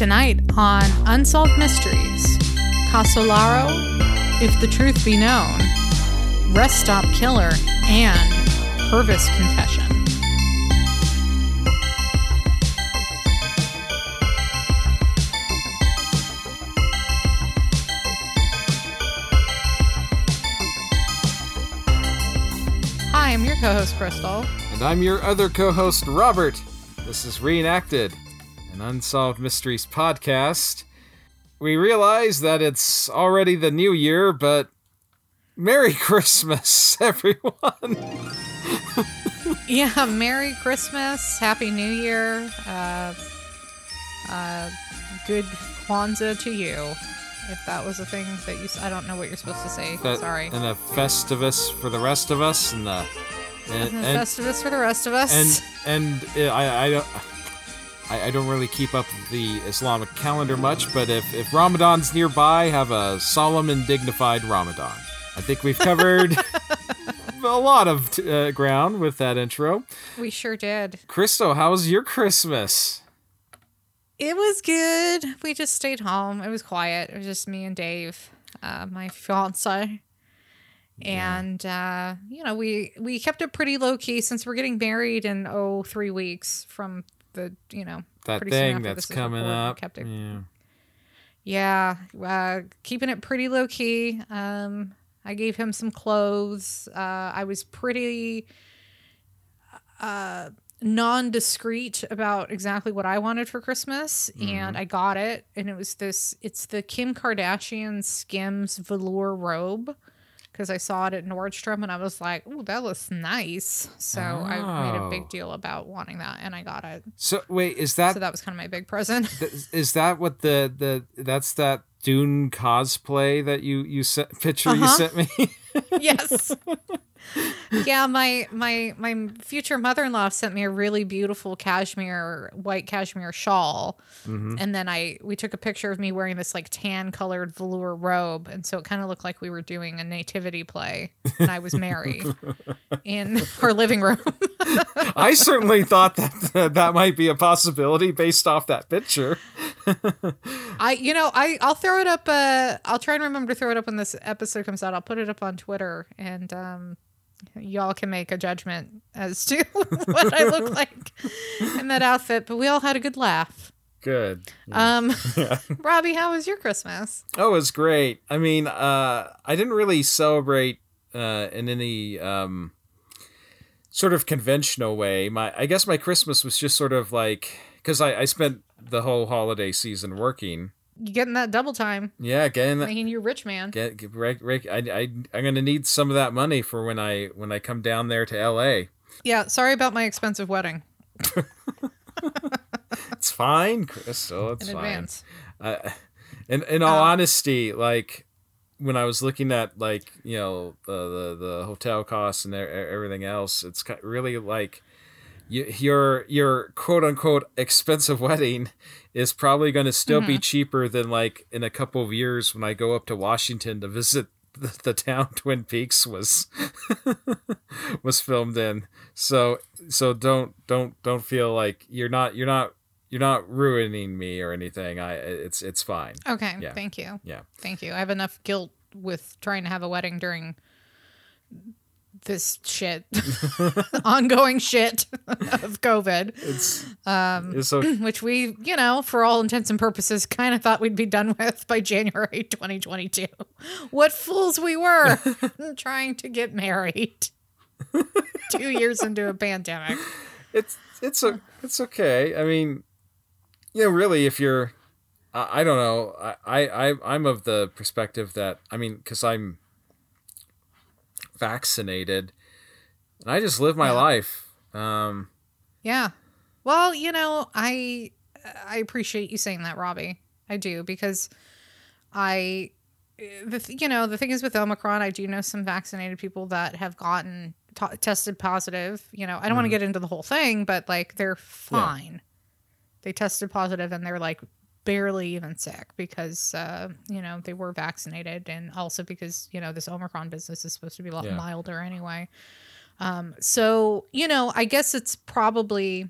Tonight on Unsolved Mysteries Casolaro, If the Truth Be Known, Rest Stop Killer, and Purvis Confession. Hi, I'm your co host, Crystal. And I'm your other co host, Robert. This is Reenacted, an Unsolved Mysteries podcast. We realize that it's already the new year, but Merry Christmas, everyone! Yeah, Merry Christmas, Happy New Year, uh, uh, good Kwanzaa to you. If that was a thing that you, I don't know what you're supposed to say. That- Sorry. And a Festivus for the rest of us, and the. And, and, Festivus for the rest of us. and and uh, I I don't I, I don't really keep up the Islamic calendar much, but if if Ramadan's nearby, have a solemn and dignified Ramadan. I think we've covered a lot of uh, ground with that intro. we sure did. Christo, how was your Christmas? It was good. We just stayed home. It was quiet. It was just me and Dave, uh, my fiance. And uh, you know, we we kept it pretty low key since we're getting married in oh three weeks from the you know That thing that's coming up. Kept it Yeah. Yeah, uh, keeping it pretty low key. Um, I gave him some clothes. Uh, I was pretty uh, non-discreet about exactly what I wanted for Christmas, and I got it. And it was this. It's the Kim Kardashian Skims velour robe because I saw it at Nordstrom, and I was like, "Oh, that looks nice." So I made a Oh. big deal about wanting that, and I got it. So wait, is that, So that was kind of my big present. th- is that what the the that's that Dune cosplay that you you sent picture you Uh-huh. sent me? yes. yeah, my my my future mother-in-law sent me a really beautiful cashmere white cashmere shawl. And then I we took a picture of me wearing this like tan colored velour robe and so it kind of looked like we were doing a nativity play and I was Mary in our living room. I certainly thought that that might be a possibility based off that picture. I you know, I I'll throw it up uh I'll try and remember to throw it up when this episode comes out. I'll put it up on Twitter and um y'all can make a judgment as to what I look like in that outfit, but we all had a good laugh. Good. Um Robbie, how was your Christmas? Oh, it was great. I mean, uh, I didn't really celebrate uh, in any um, sort of conventional way. My, I guess my Christmas was just sort of like because I, I spent the whole holiday season working. Getting that double time, Yeah, getting that. making you rich man. Get, get rake, rake, I, I, I'm gonna need some of that money for when I when I come down there to L.A. Yeah, sorry about my expensive wedding It's fine, Crystal. It's in fine. advance. uh, in in all Uh, honesty, like when I was looking at like you know the the, the hotel costs and everything else, it's really like you, your your quote unquote expensive wedding is probably going to still be mm-hmm. cheaper than like in a couple of years when I go up to Washington to visit the, the town Twin Peaks was was filmed in. So so don't don't don't feel like you're not you're not you're not ruining me or anything. I it's it's fine. Okay, Yeah. thank you. Yeah. Thank you. I have enough guilt with trying to have a wedding during this shit, ongoing shit of COVID, It's um, it's so which we, you know, for all intents and purposes, kind of thought we'd be done with by January 2022. What fools we were trying to get married two years into a pandemic. it's it's a it's okay. I mean, you know, really, if you're, I, I don't know. I, I I- I'm of the perspective that I mean, because I'm vaccinated, and I just live my Yeah. life. Um, Yeah. Well, you know, I I appreciate you saying that, Robbie. I do because I the th- you know the thing is with Omicron, I do know some vaccinated people that have gotten t- tested positive. You know, I don't want to get into the whole thing, but like they're fine. They tested positive and they're like barely even sick because uh, you know they were vaccinated and also because you know this Omicron business is supposed to be a lot Yeah. milder anyway. Um, so you know, I guess it's probably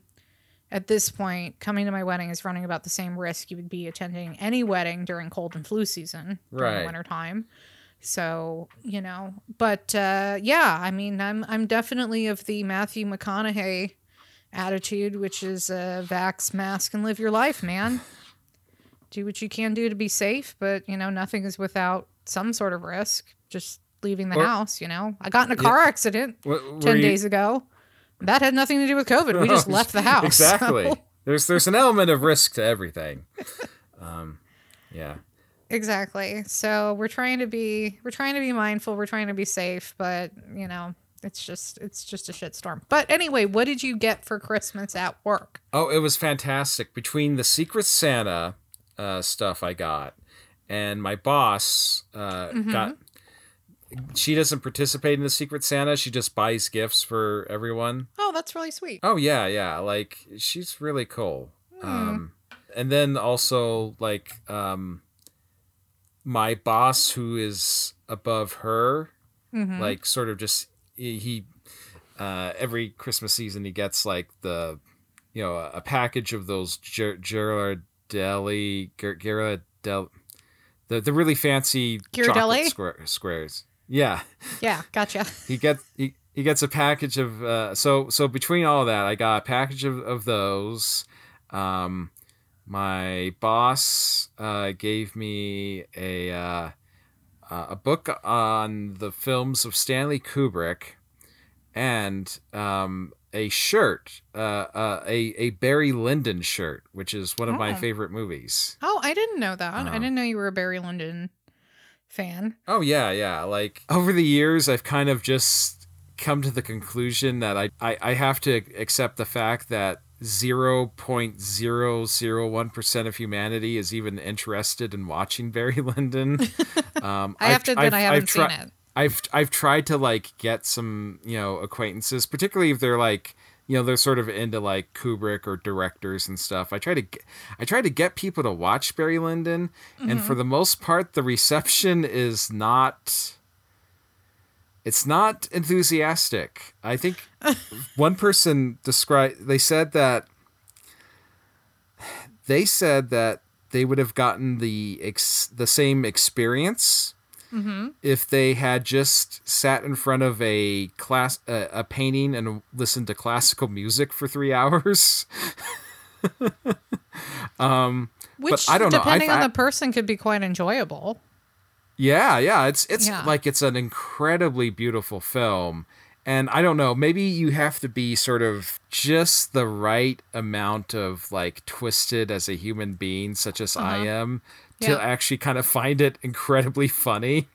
at this point, coming to my wedding is running about the same risk you would be attending any wedding during cold and flu season during Right. winter time. So, you know, but uh, yeah, I mean, I'm I'm definitely of the Matthew McConaughey attitude, which is uh, vax, mask, and live your life, man. do what you can do to be safe, but you know, nothing is without some sort of risk. Just leaving the Or- house, you know. I got in a car accident What, 10 you- days ago. That had nothing to do with COVID. We just left the house. Exactly. So- There's there's an element of risk to everything. Um, yeah. exactly. So we're trying to be we're trying to be mindful, we're trying to be safe, but you know, it's just it's just a shitstorm. But anyway, what did you get for Christmas at work? Oh, it was fantastic. Between the Secret Santa uh, stuff I got and my boss uh, Mm-hmm. got. She doesn't participate in the Secret Santa. She just buys gifts for everyone. Oh, that's really sweet. Oh yeah, yeah. Like she's really cool. Um, and then also like um, my boss, who is above her, Mhm. like sort of just he, uh, every Christmas season he gets like the you know a, package of those Ger- Ghirardelli Ghir- Ghirardel the the really fancy Ghirardelli? chocolate square, squares. Yeah Yeah, gotcha. he gets he, he gets a package of uh, so so between all that I got a package of, of those. Um, my boss uh, gave me a uh, a book on the films of Stanley Kubrick and um, a shirt, uh, uh, a a Barry Lyndon shirt, which is one of my Oh. favorite movies. Oh, I didn't know that. I Uh-huh. didn't know you were a Barry Lyndon fan. Oh yeah, yeah. Like over the years, I've kind of just come to the conclusion that I I, I have to accept the fact that zero point zero zero one percent of humanity is even interested in watching Barry Lyndon. Um, I have I've- to admit I've- I haven't I've tri- seen it. I've I've tried to like get some you know acquaintances, particularly if they're like you know they're sort of into like Kubrick or directors and stuff. I try to get, I try to get people to watch Barry Lyndon, and mm-hmm. for the most part, the reception is not. It's not enthusiastic. I think one person described. They said that. They said that they would have gotten the ex, the same experience Mm-hmm. if they had just sat in front of a class a, a painting and listened to classical music for three hours. Um, Which, I don't know. depending I've- on the person, could be quite enjoyable. yeah, yeah, it's it's Yeah. like it's an incredibly beautiful film. And I don't know, maybe you have to be sort of just the right amount of like twisted as a human being, such as I uh-huh. am, to Uh-huh. Actually kind of find it incredibly funny.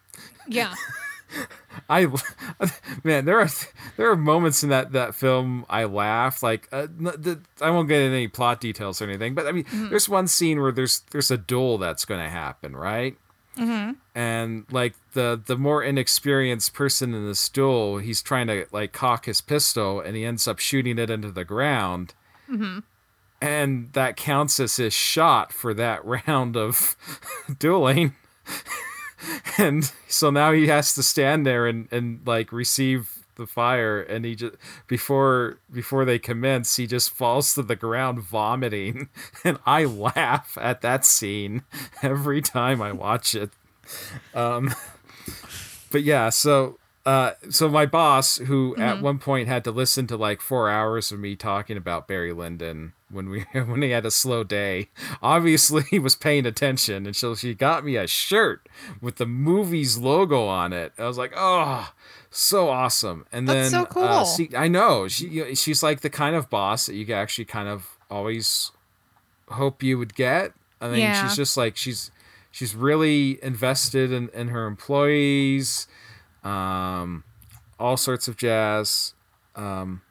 Yeah. I man, there are there are moments in that that film I laugh like uh, the, I won't get into any plot details or anything, but I mean, there's one scene where there's there's a duel that's going to happen, right? Mm-hmm. And like the the more inexperienced person in this duel, he's trying to like cock his pistol, and he ends up shooting it into the ground. And that counts as his shot for that round of dueling. And so now he has to stand there and, and like receive the fire and he just before before they commence he just falls to the ground vomiting. And i laugh at that scene every time i watch it. Um but yeah so uh so my boss who at one point had to listen to like four hours of me talking about barry lyndon when we when he had a slow day. Obviously he was paying attention and so she got me a shirt with the movie's logo on it. I was like oh so awesome. And That's then so cool. uh, see, i know she she's like the kind of boss that you actually kind of always hope you would get. I mean Yeah. she's just like she's she's really invested in, in her employees um all sorts of jazz. Um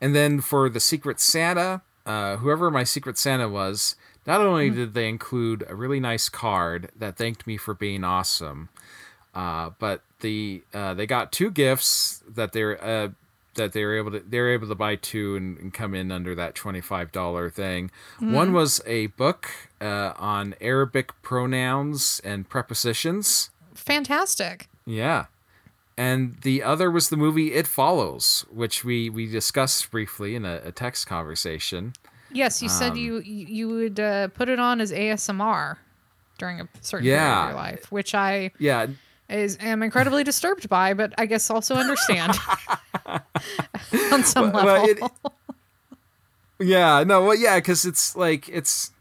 and then for the secret santa uh whoever my secret santa was not only did they include a really nice card that thanked me for being awesome uh but the uh they got two gifts that they're uh that they were able to they were able to buy two and, and come in under that $25 thing one was a book uh, on arabic pronouns and prepositions Fantastic. yeah. And the other was the movie It Follows, which we, we discussed briefly in a, a text conversation. Yes, you said Um, you you you would uh, put it on as ASMR during a certain period Yeah. of your life, which I Yeah, is am incredibly disturbed by, but I guess also understand on some Well, level. well, it- yeah, no, well, yeah, because it's like it's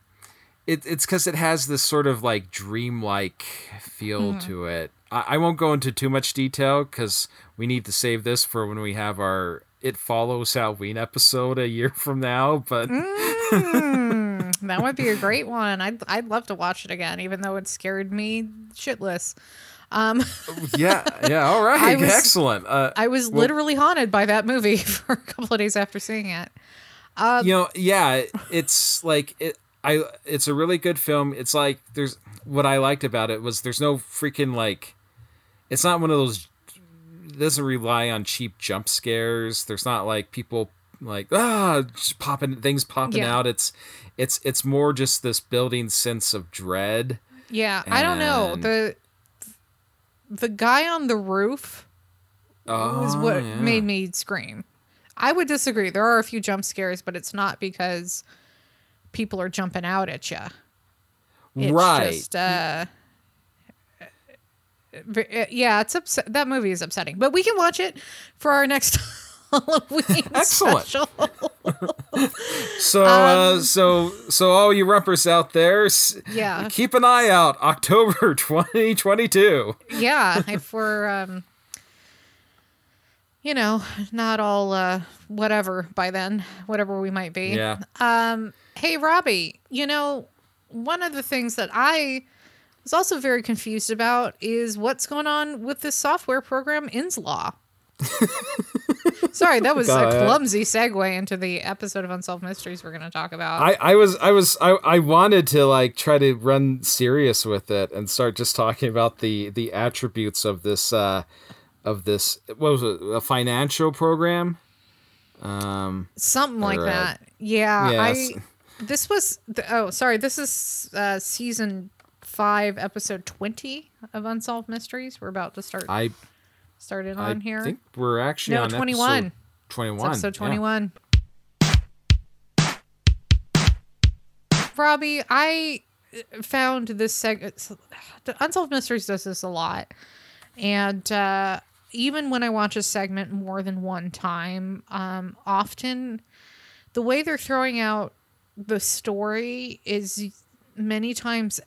it, it's because it has this sort of like dreamlike feel Mm-hmm. to it. I, I won't go into too much detail because we need to save this for when we have our It Follows Halloween episode a year from now. But Mm, that would be a great one. I'd I'd love to watch it again, even though it scared me shitless. Um, yeah, yeah, all I was- excellent. Uh, I was literally haunted by that movie for a couple of days after seeing it. you know yeah it's like it i it's a really good film it's like there's what i liked about it was there's no freaking like it's not one of those it doesn't rely on cheap jump scares there's not like people like ah just popping things popping Yeah. out it's it's it's more just this building sense of dread Yeah, I don't know the the guy on the roof oh, was what yeah. made me scream. I would disagree. There are a few jump scares, but it's not because people are jumping out at you. It's right just uh, yeah, it's upset. That movie is upsetting, but we can watch it for our next Halloween Excellent. special. so Um, uh so so all you rumpers out there Yeah. keep an eye out october 2022 yeah, if we're um you know, not all uh whatever by then, whatever we might be. yeah Um hey Robbie, you know, one of the things that I was also very confused about is what's going on with this software program Inslaw. Sorry, that was a clumsy segue into the episode of Unsolved Mysteries we're going to talk about. I, I was I was I, I wanted to like try to run serious with it and start just talking about the the attributes of this uh of this what was it a financial program um Something like that. Yeah, yes. I this was the, oh sorry, this is uh season 5 episode 20 of Unsolved Mysteries. We're about to start I started I on here. I think we're actually No, on 21. episode It's 21 episode yeah. 21. Robbie, I uh, found this segment. Unsolved Mysteries does this a lot. And uh, even when I watch a segment more than one time, um, often the way they're throwing out the story is many times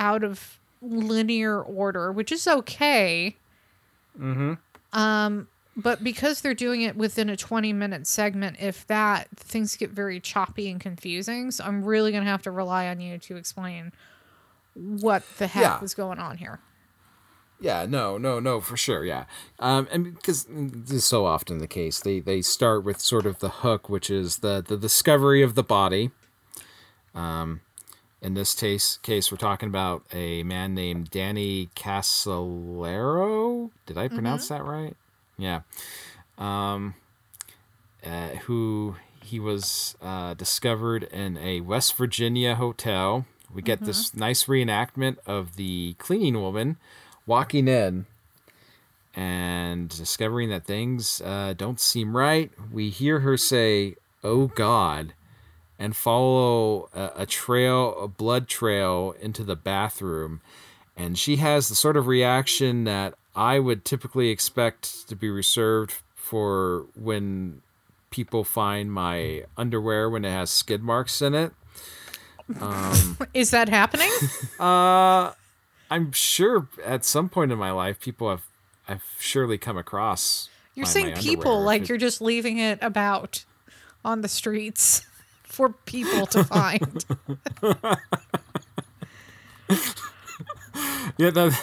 out of linear order, which is okay. mm-hmm Um, but because they're doing it within a 20 minute segment, if that, things get very choppy and confusing. So I'm really going to have to rely on you to explain what the heck Yeah. was going on here. Yeah, no, no, no, for sure, yeah. Um, and because this is so often the case, they they start with sort of the hook, which is the the discovery of the body. Um, in this case, case we're talking about a man named Danny Casolaro. Did I pronounce that right? Yeah. Um, uh, who he was uh, discovered in a West Virginia hotel. We get this nice reenactment of the cleaning woman walking in and discovering that things uh, don't seem right. We hear her say, "Oh God," and follow a, a trail, a blood trail, into the bathroom. And she has the sort of reaction that I would typically expect to be reserved for when people find my underwear when it has skid marks in it. Is that happening? Uh, I'm sure at some point in my life, people have I've surely come across. You're saying people like it- you're just leaving it about on the streets for people to find. yeah. That,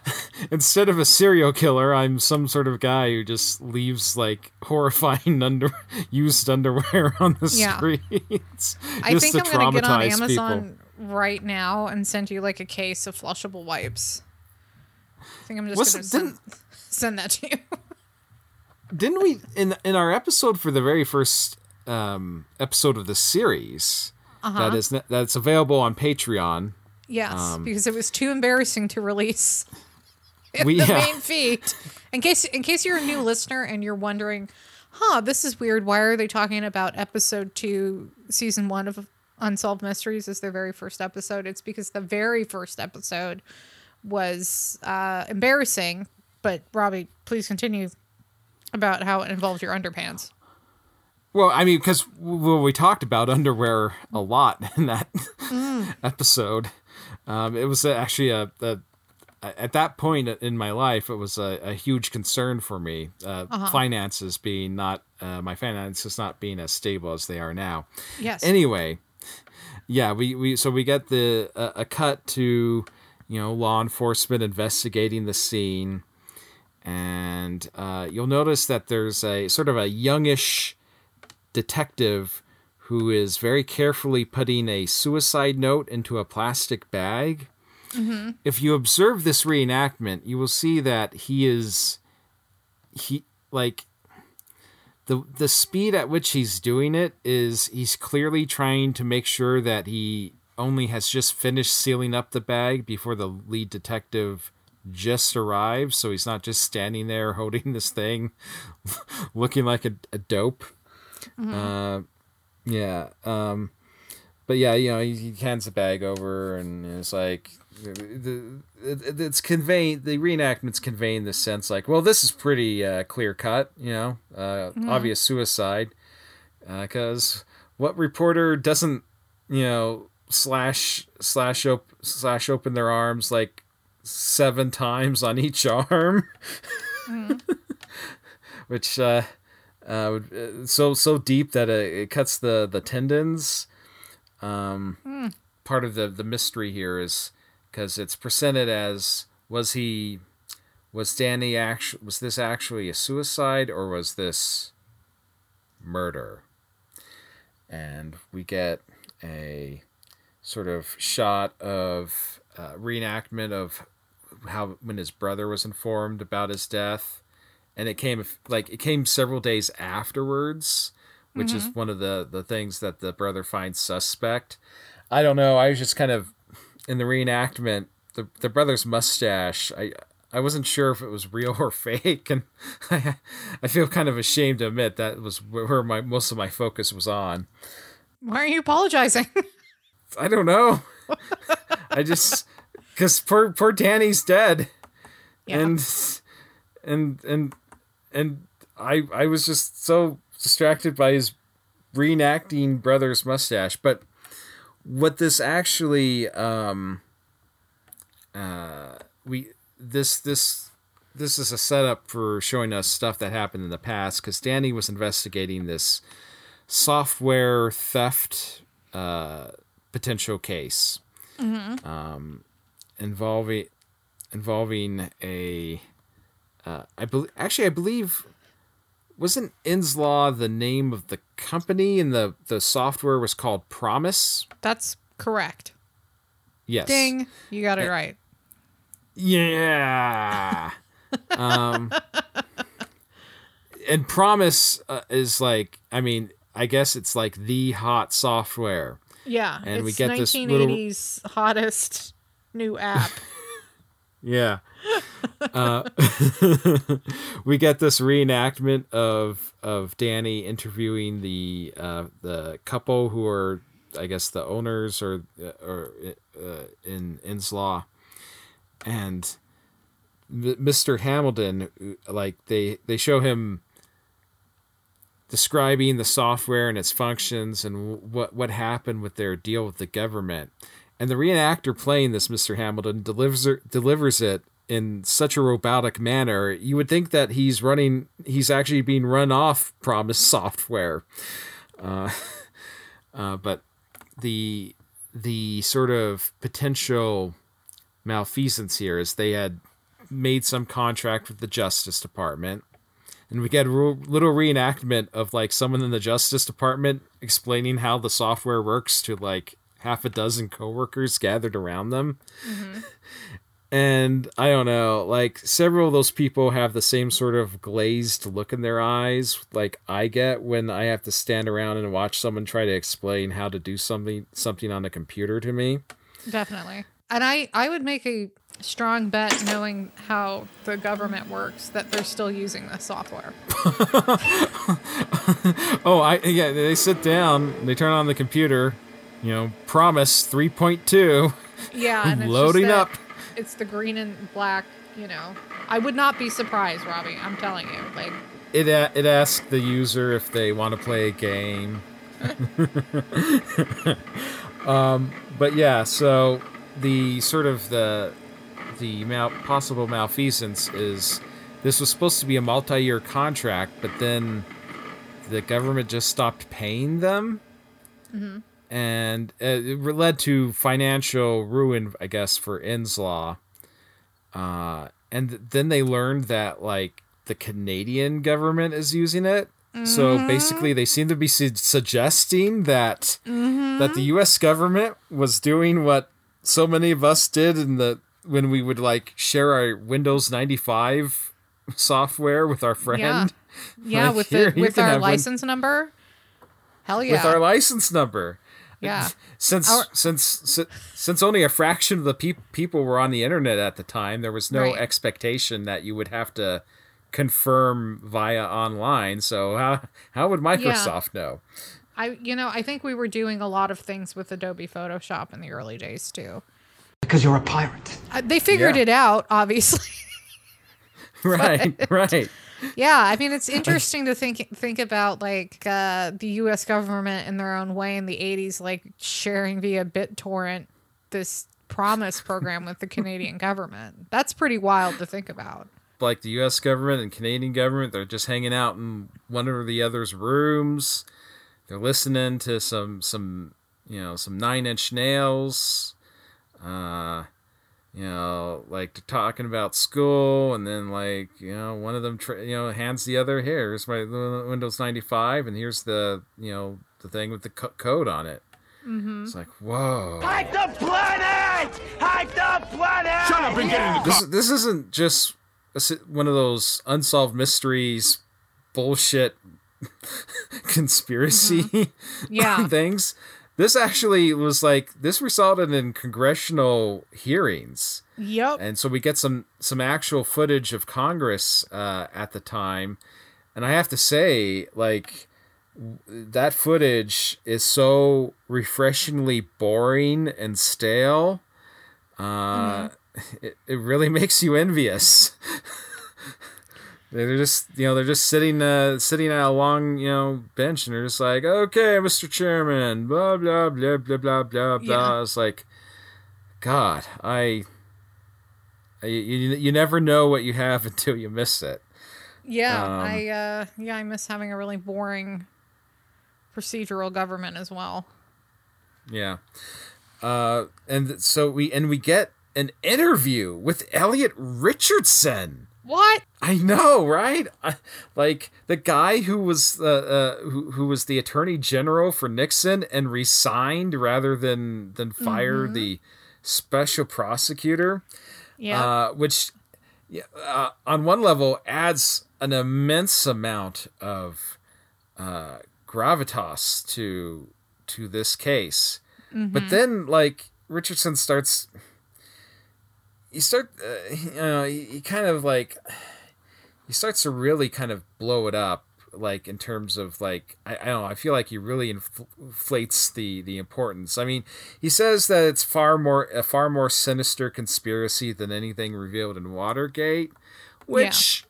instead of a serial killer, I'm some sort of guy who just leaves like horrifying under used underwear on the Yeah. streets. I think I'm going to get on traumatize people. Amazon right now and send you like a case of flushable wipes. I think I'm just What's- going to send, send that to you. Didn't we in in our episode for the very first um, episode of the series Uh-huh. that is that's available on Patreon? Yes, Um, because it was too embarrassing to release in We- the yeah. main feed. In case in case you're a new listener and you're wondering, huh, this is weird. Why are they talking about episode two, season one of Unsolved Mysteries as their very first episode? It's because the very first episode was uh, embarrassing. But Robbie, please continue about how it involves your underpants. Well, I mean, because well, we talked about underwear a lot in that episode. Um, it was actually a, a at that point in my life, it was a, a huge concern for me. Uh, Finances being not uh, my finances not being as stable as they are now. Yes. Anyway, yeah, we, we so we get the uh, a cut to you know law enforcement investigating the scene, and uh, you'll notice that there's a sort of a youngish detective who is very carefully putting a suicide note into a plastic bag. Mm-hmm. If you observe this reenactment, you will see that he is he like the the speed at which he's doing it is he's clearly trying to make sure that he only has just finished sealing up the bag before the lead detective just arrives. So he's not just standing there holding this thing looking like a, a dope uh, yeah um but yeah you know he, he hands the bag over and it's like the, it, it's conveying the reenactments conveying this sense like well this is pretty uh, clear cut you know uh, obvious suicide because what reporter doesn't you know slash slash op- slash open their arms like seven times on each arm? Which uh, uh, so so deep that it, it cuts the the tendons. Um, part of the the mystery here is because it's presented as was he was Danny actually was this actually a suicide or was this murder? And we get a sort of shot of uh, reenactment of how when his brother was informed about his death, and it came like it came several days afterwards, which is mm-hmm. one of the the things that the brother finds suspect. I don't know. I was just kind of in the reenactment, the the brother's mustache. I I wasn't sure if it was real or fake, and I, I feel kind of ashamed to admit that was where my most of my focus was on. Why are you apologizing? I don't know. I just because poor poor Danny's dead, Yeah. and and and and I I was just so distracted by his reenacting brother's mustache. But what this actually um uh we this this this is a setup for showing us stuff that happened in the past because Danny was investigating this software theft uh, potential case um, involving involving a uh, I believe actually I believe wasn't Inslaw the name of the company and the the software was called PROMIS. That's correct. Yes. Ding. You got it right. Yeah. um, and PROMIS uh, is like, I mean, I guess it's like the hot software. Yeah. And we get this little- hottest new app. Yeah. Uh, we get this reenactment of of Danny interviewing the uh, the couple who are, I guess, the owners or or uh, in Inslaw, and Mr. Hamilton, like they they show him describing the software and its functions and what what happened with their deal with the government. And the reenactor playing this Mr. Hamilton delivers delivers it in such a robotic manner. You would think that he's running he's actually being run off PROMIS software. Uh, uh, but the the sort of potential malfeasance here is they had made some contract with the Justice Department and we get a little reenactment of like someone in the justice department explaining how the software works to like half a dozen coworkers gathered around them and i don't know like several of those people have the same sort of glazed look in their eyes like i get when i have to stand around and watch someone try to explain how to do something something on a computer to me Definitely. And I I would make a strong bet, knowing how the government works, that they're still using this software. oh, I yeah. They sit down, they turn on the computer, you know, PROMIS three point two. Yeah, and it's loading just that up. It's the green and black. You know, I would not be surprised, Robbie. I'm telling you, like. It a- it asks the user if they want to play a game. um, but yeah, so the sort of the the mal- possible malfeasance is this was supposed to be a multi-year contract, but then the government just stopped paying them, and it led to financial ruin, I guess, for Inslaw. Uh, and then they learned that like the Canadian government is using it. So basically, they seem to be su- suggesting that that the U.S. government was doing what so many of us did in the when we would like share our Windows ninety five software with our friend. Yeah. Yeah, Like, with the with our license number. Hell yeah. with our license number. Yeah. Since Our- since si- since only a fraction of the peop people were on the internet at the time, there was no Right. expectation that you would have to confirm via online. So how how would Microsoft know? I you know, I think we were doing a lot of things with Adobe Photoshop in the early days too. Because you're a pirate. Uh, they figured Yeah. it out, obviously. right, right. Yeah, I mean it's interesting to think think about like uh, the U.S. government in their own way in the '80s, like sharing via BitTorrent this PROMIS program with the Canadian government. That's pretty wild to think about. Like the U.S. government and Canadian government, they're just hanging out in one or the other's rooms. They're listening to some some you know some Nine Inch Nails. Uh, you know, like they're talking about school, and then like you know, one of them tra- you know hands the other here. Here's my Windows ninety five, and here's the you know the thing with the co- code on it. Mm-hmm. It's like whoa. Hide the planet! Hide the planet! Shut up and get in the This this isn't just a one of those unsolved mysteries, bullshit conspiracy Yeah. things. This actually was like this resulted in congressional hearings, Yep. and so we get some some actual footage of Congress uh, at the time, and I have to say, like that footage is so refreshingly boring and stale. Uh, it, it really makes you envious. They're just, you know, they're just sitting, uh, sitting at a long, you know, bench, and they're just like, "Okay, Mr. Chairman, blah blah blah blah blah blah blah." Yeah. It's like, God, I, I you, you never know what you have until you miss it. Yeah, Um, I uh yeah, I miss having a really boring procedural government as well. Yeah. Uh, and so we and we get an interview with Elliot Richardson. What? I know, right? I, like the guy who was uh, uh who, who was the attorney general for Nixon and resigned rather than than fire the special prosecutor. Yeah. Uh, which yeah, uh, on one level adds an immense amount of uh, gravitas to to this case. But then, like Richardson starts, you start, uh, you know, he, he kind of like he starts to really kind of blow it up like in terms of like I, I don't know i feel like he really inflates the the importance. I mean he says that it's far more a far more sinister conspiracy than anything revealed in watergate which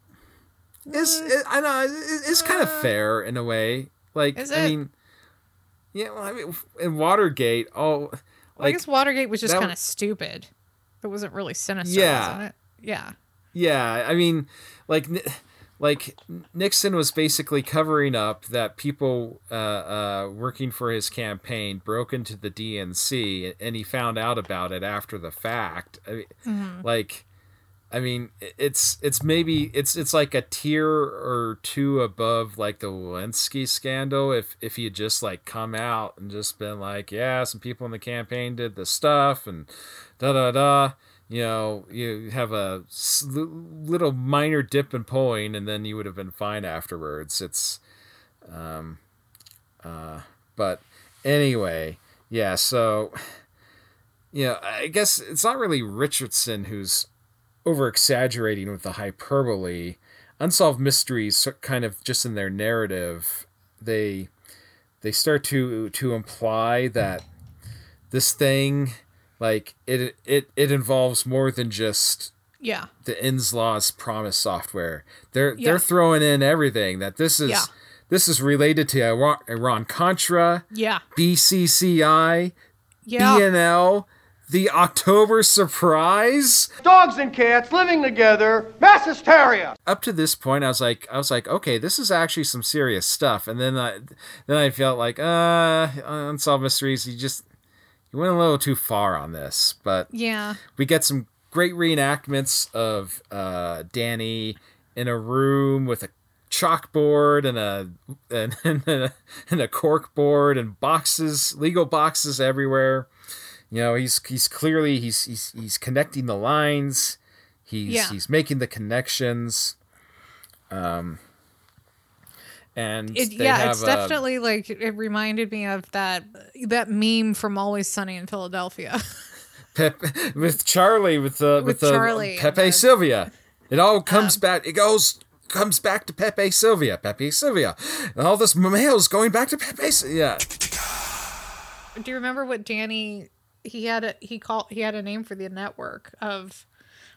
is i know is, is kind of fair in a way. Like Is i mean yeah well, i mean in watergate oh I guess Watergate was just kind of stupid. It wasn't really sinister, Yeah. Yeah. Yeah, I mean, like, like Nixon was basically covering up that people uh, uh, working for his campaign broke into the DNC, and he found out about it after the fact. I mean, Like, I mean, it's it's maybe it's it's like a tier or two above like the Lewinsky scandal. If if he had just like come out and just been like, yeah, some people in the campaign did the stuff and da da da. You know, you have a little minor dip in polling, and then you would have been fine afterwards. It's, um, uh, but anyway, yeah. So you know, I guess it's not really Richardson who's over exaggerating with the hyperbole. Unsolved mysteries, kind of just in their narrative, they they start to to imply that this thing, like it it it involves more than just Yeah. the Inslaw's PROMIS software. They're Yeah. they're throwing in everything that this is Yeah. this is related to Iran, Iran Contra, Yeah. BCCI, Yeah. BNL, the October surprise. Dogs and cats living together, mass hysteria. Up to this point, I was like, I was like, okay, this is actually some serious stuff. And then I, then I felt like, uh, unsolved mysteries. You just you went a little too far on this, but Yeah. we get some great reenactments of uh, Danny in a room with a chalkboard and a and, and a and a cork board and boxes, legal boxes everywhere. You know, he's he's clearly he's he's he's connecting the lines. He's Yeah. he's making the connections. Um and It, yeah, it's uh, definitely like it reminded me of that that meme from Always Sunny in Philadelphia. Pep, with Charlie with the with, With the Pepe the- Silvia. It all comes back. It goes comes back to Pepe Silvia. Pepe Silvia. And all this mail's going back to Pepe. Yeah. Do you remember what Danny he had a he called he had a name for the network of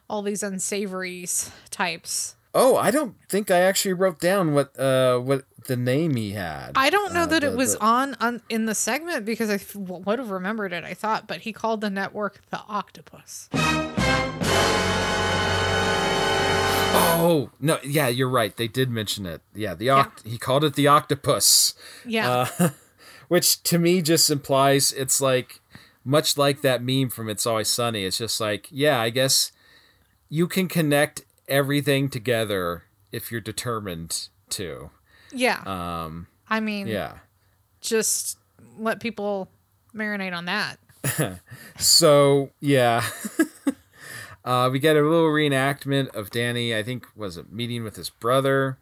all these unsavory types. Oh, I don't think I actually wrote down what uh what the name he had. I don't know Uh, that the- it was the- on, on in the segment because I f- would have remembered it. I thought, but he called the network the Octopus. Oh no, yeah, you're right. They did mention it. Yeah, the oct- he called it the octopus. Yeah, Uh, which to me just implies it's like much like that meme from It's Always Sunny. It's just like, yeah, I guess you can connect everything together if you're determined to. yeah. Um, I mean, yeah. just let people marinate on that. So yeah. uh, we get a little reenactment of Danny. I think was it meeting with his brother,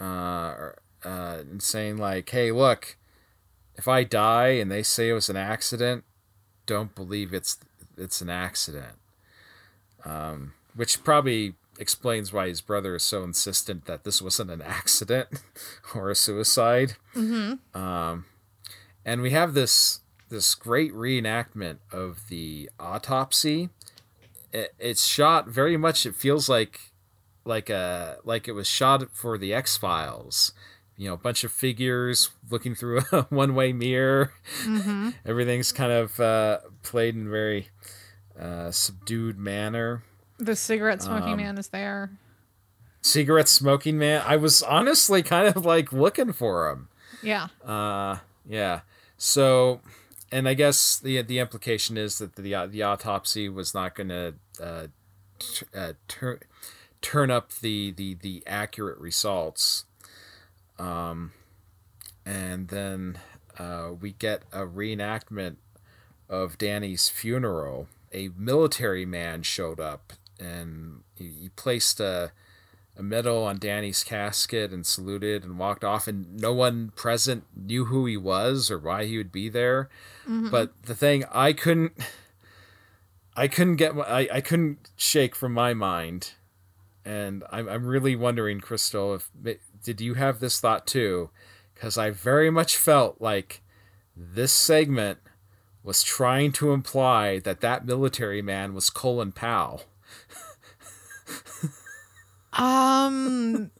uh, or, uh, and saying like, "Hey, look, if I die and they say it was an accident, don't believe it's it's an accident." Um, which probably explains why his brother is so insistent that this wasn't an accident or a suicide. Mm-hmm. Um, and we have this this great reenactment of the autopsy. It, it's shot very much. It feels like like a like it was shot for the X Files. You know, a bunch of figures looking through a one way mirror. Mm-hmm. Everything's kind of uh, played in a very uh, subdued manner. The cigarette smoking Um, man is there. Cigarette smoking man. I was honestly kind of like looking for him. Yeah, Uh, yeah. So, and I guess the the implication is that the the autopsy was not going to uh, t- uh, turn turn up the, the the accurate results. Um, and then uh, we get a reenactment of Danny's funeral. A military man showed up and he, he placed a a medal on Danny's casket and saluted and walked off, and no one present knew who he was or why he would be there. But the thing I couldn't, I couldn't get, I, I couldn't shake from my mind, and I'm, I'm really wondering, Crystal, if did you have this thought too? Because I very much felt like this segment was trying to imply that that military man was Colin Powell. Um,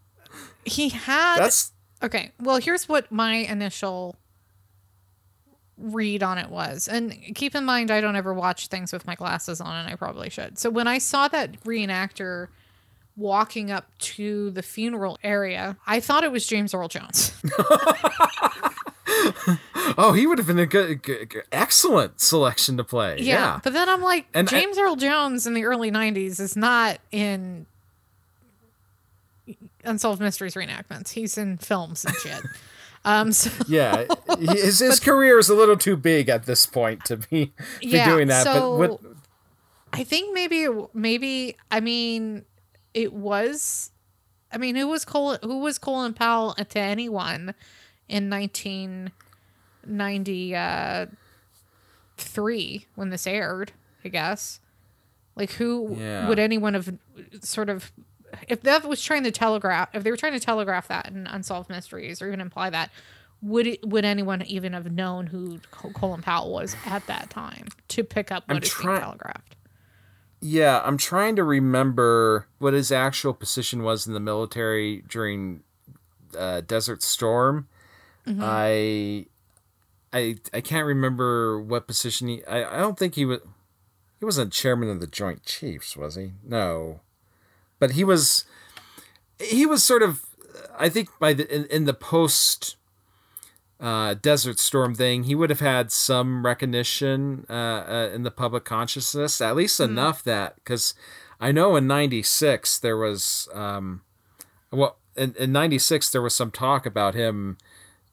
he had. That's okay. Well, here's what my initial read on it was, and keep in mind, I don't ever watch things with my glasses on, and I probably should. So when I saw that reenactor walking up to the funeral area, I thought it was James Earl Jones. Oh, he would have been a good, good, good- excellent selection to play. Yeah. But then I'm like, And I- James Earl Jones in the early 90s is not in Unsolved Mysteries reenactments. He's in films and shit. um, so, Yeah. His, his career is a little too big at this point to be, be Yeah, doing that. so- but what, I think maybe, maybe, I mean, it was, I mean, who was Colin, who was Colin Powell to anyone in 1990, uh, when this aired. I guess. Like who Yeah. would anyone have sort of if that was trying to telegraph if they were trying to telegraph that in unsolved mysteries or even imply that would it, would anyone even have known who Colin Powell was at that time to pick up what I'm is try- being telegraphed? Yeah, I'm trying to remember what his actual position was in the military during uh, Desert Storm. I, I, I can't remember what position he. I, I don't think he was. He wasn't chairman of the Joint Chiefs, was he? No, but he was. He was sort of. I think by the in, in the post. Uh, Desert Storm thing, he would have had some recognition uh, uh, in the public consciousness, at least enough that because I know in '96 there was, um, well, in, in '96 there was some talk about him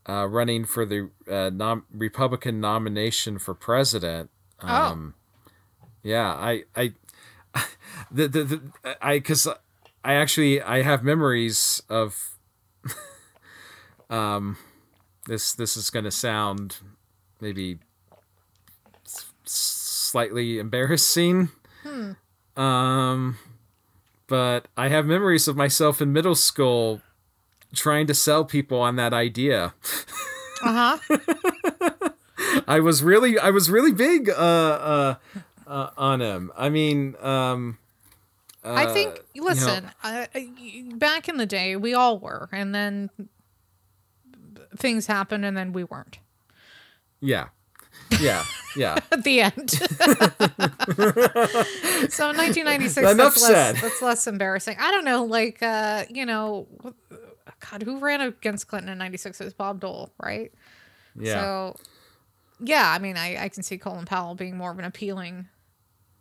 uh, running for the uh, nom- Republican nomination for president. Um, Yeah, I, I, the, the, the I, because I actually I have memories of, um, this this is going to sound maybe slightly embarrassing. Um, but I have memories of myself in middle school trying to sell people on that idea. Uh huh. I was really I was really big uh uh, uh on him. I mean, um I think. uh, you know- Listen, back in the day, we all were, and then things happened, and then we weren't. yeah. Yeah. Yeah. At the end. so in 1996, Enough that's less, that's less embarrassing. I don't know, like, uh, you know, God, who ran against Clinton in 96? It was Bob Dole, right? Yeah. So, yeah, I mean, I, I can see Colin Powell being more of an appealing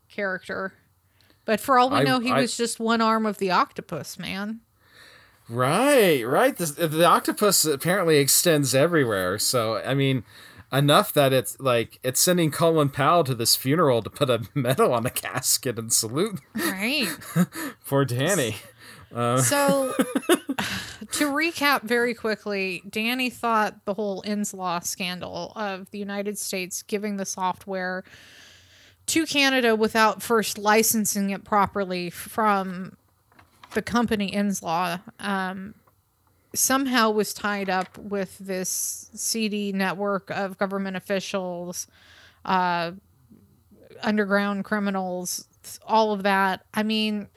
character. But for all we I- know, he I- was just one arm of the octopus, man. Right, right. The, the octopus apparently extends everywhere. So, I mean, enough that it's like it's sending Colin Powell to this funeral to put a medal on the casket and salute Right. poor Danny. Uh, so, to recap very quickly, Danny thought the whole Inslaw scandal of the United States giving the software to Canada without first licensing it properly from the company Inslaw um, somehow was tied up with this seedy network of government officials, uh, underground criminals, all of that. I mean,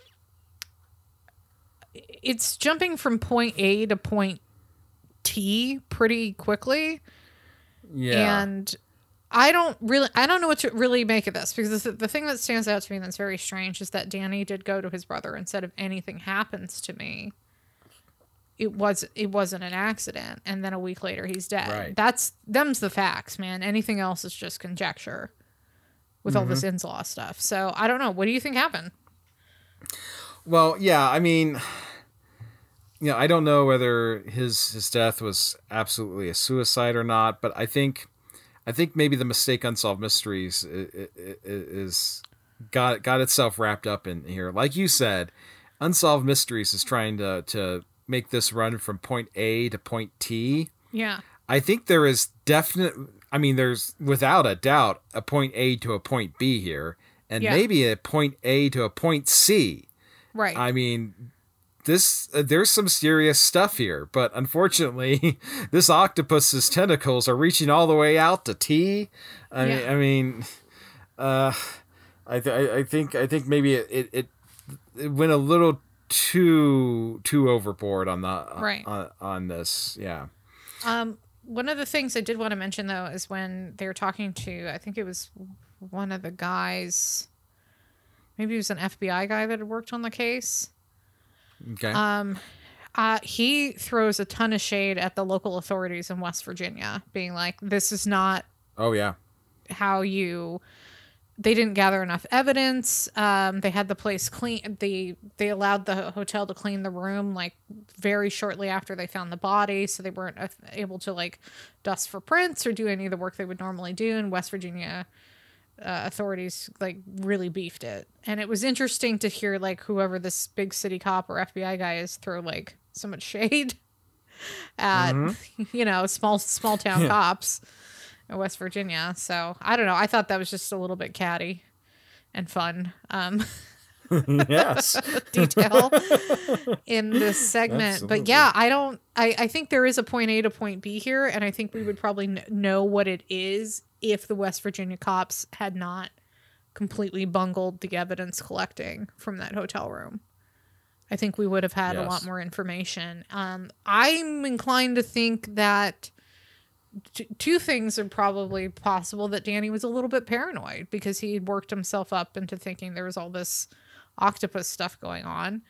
it's jumping from point A to point T pretty quickly. Yeah. And I don't really, I don't know what to really make of this because the, the thing that stands out to me that's very strange is that Danny did go to his brother and said, if anything happens to me, it was it wasn't an accident, and then a week later he's dead. Right. That's them's the facts, man. Anything else is just conjecture with all this Mm-hmm. Inslaw stuff. So I don't know. What do you think happened? Well, yeah, I mean, you know, I don't know whether his his death was absolutely a suicide or not, but I think, I think maybe the mistake unsolved mysteries is got got itself wrapped up in here. Like you said, unsolved mysteries is trying to to make this run from point A to point T. Yeah. I think there is definite. I mean, there's without a doubt a point A to a point B here, and Yeah. maybe a point A to a point C. Right. I mean, this uh, there's some serious stuff here, but unfortunately, this octopus's tentacles are reaching all the way out to T. I mean, I mean, uh, I, th- I think I think maybe it, it it went a little too too overboard on the Right. on, on this. Yeah. Um, one of the things I did want to mention though is when they were talking to, I think it was one of the guys, maybe it was an FBI guy that had worked on the case. Okay. Um, uh, he throws a ton of shade at the local authorities in West Virginia, being like, "This is not oh yeah. how you." They didn't gather enough evidence. Um, they had the place clean. They they allowed the hotel to clean the room like very shortly after they found the body, so they weren't uh, able to like dust for prints or do any of the work they would normally do. In West Virginia, uh, authorities like really beefed it, and it was interesting to hear like whoever this big city cop or FBI guy is throw like so much shade at you know small small town cops in West Virginia. So I don't know. I thought that was just a little bit catty and fun. Um, yes. detail in this segment. But yeah, I don't. I I think there is a point A to point B here, and I think we would probably kn- know what it is if the West Virginia cops had not completely bungled the evidence collecting from that hotel room. I think we would have had a lot more information. Um, I'm inclined to think that t- two things are probably possible that Danny was a little bit paranoid because he had worked himself up into thinking there was all this octopus stuff going on.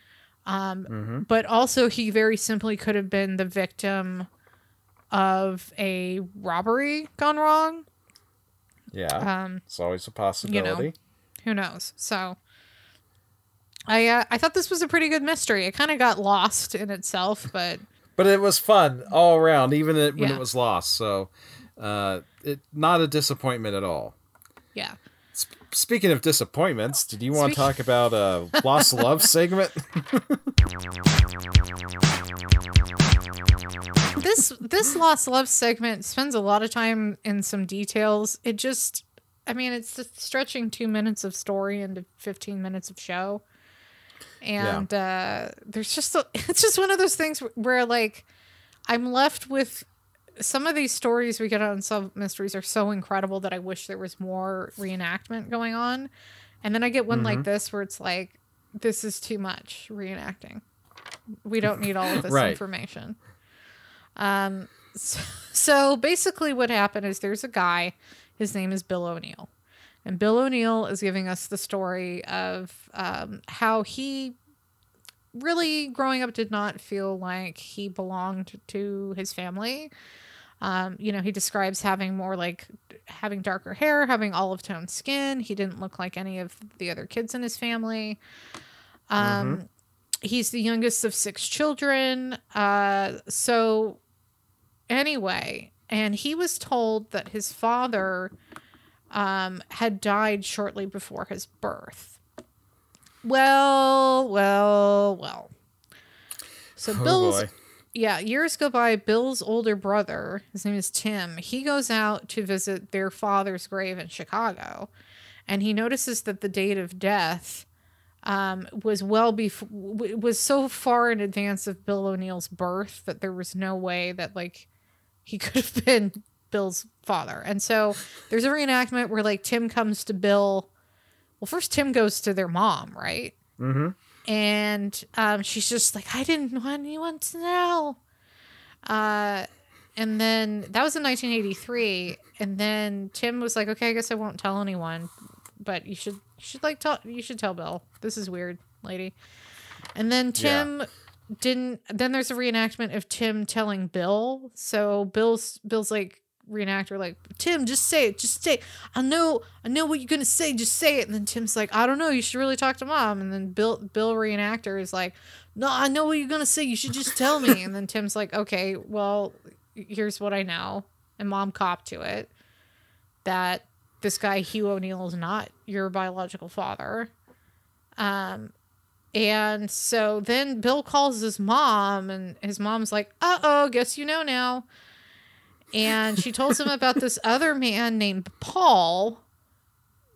Um, hmm But also, he very simply could have been the victim of a robbery gone wrong. Yeah. Um, it's always a possibility. You know, who knows? So, I uh, I thought this was a pretty good mystery. It kind of got lost in itself, but But it was fun all around, even it, when Yeah. it was lost. So, uh, it not a disappointment at all. yeah. Speaking of disappointments, did you want to talk about a lost love segment? this this lost love segment spends a lot of time in some details. It just i mean it's stretching two minutes of story into 15 minutes of show. And uh there's just a, it's just one of those things where like i'm left with some of these stories we get on Unsolved Mysteries are so incredible that i wish there was more reenactment going on and then i get one like this where it's like this is too much reenacting we don't need all of this Right. information um, so, so basically, what happened is there's a guy. His name is Bill O'Neill, and Bill O'Neill is giving us the story of um, how he really growing up did not feel like he belonged to his family. Um, you know, he describes having more like having darker hair, having olive toned skin. He didn't look like any of the other kids in his family. Um, He's the youngest of six children. Uh, so, anyway, and he was told that his father um, had died shortly before his birth. Well, well, well. So Oh, Bill's boy. Yeah, years go by. Bill's older brother, his name is Tim, he goes out to visit their father's grave in Chicago, and he notices that the date of death um, was well before was so far in advance of Bill O'Neill's birth that there was no way that like he could have been Bill's father. And so there's a reenactment where like Tim comes to Bill. Well, first Tim goes to their mom, right? Mm-hmm. And um, she's just like, I didn't want anyone to know. Uh, and then that was in 1983, and then Tim was like, okay, I guess I won't tell anyone, but you should, you should like tell, you should tell Bill. This is weird, lady. And then Tim didn't. Then there's a reenactment of Tim telling Bill. So Bill's Bill's like reenactor like Tim, just say it, just say. It. I know, I know what you're gonna say. Just say it. And then Tim's like, I don't know. You should really talk to mom. And then Bill Bill reenactor is like, No, I know what you're gonna say. You should just tell me. and then Tim's like, Okay, well, here's what I know. And mom copped to it that this guy Hugh O'Neill is not your biological father. Um, and so then Bill calls his mom, and his mom's like, "Uh oh, guess you know now." And she tells him about this other man named Paul.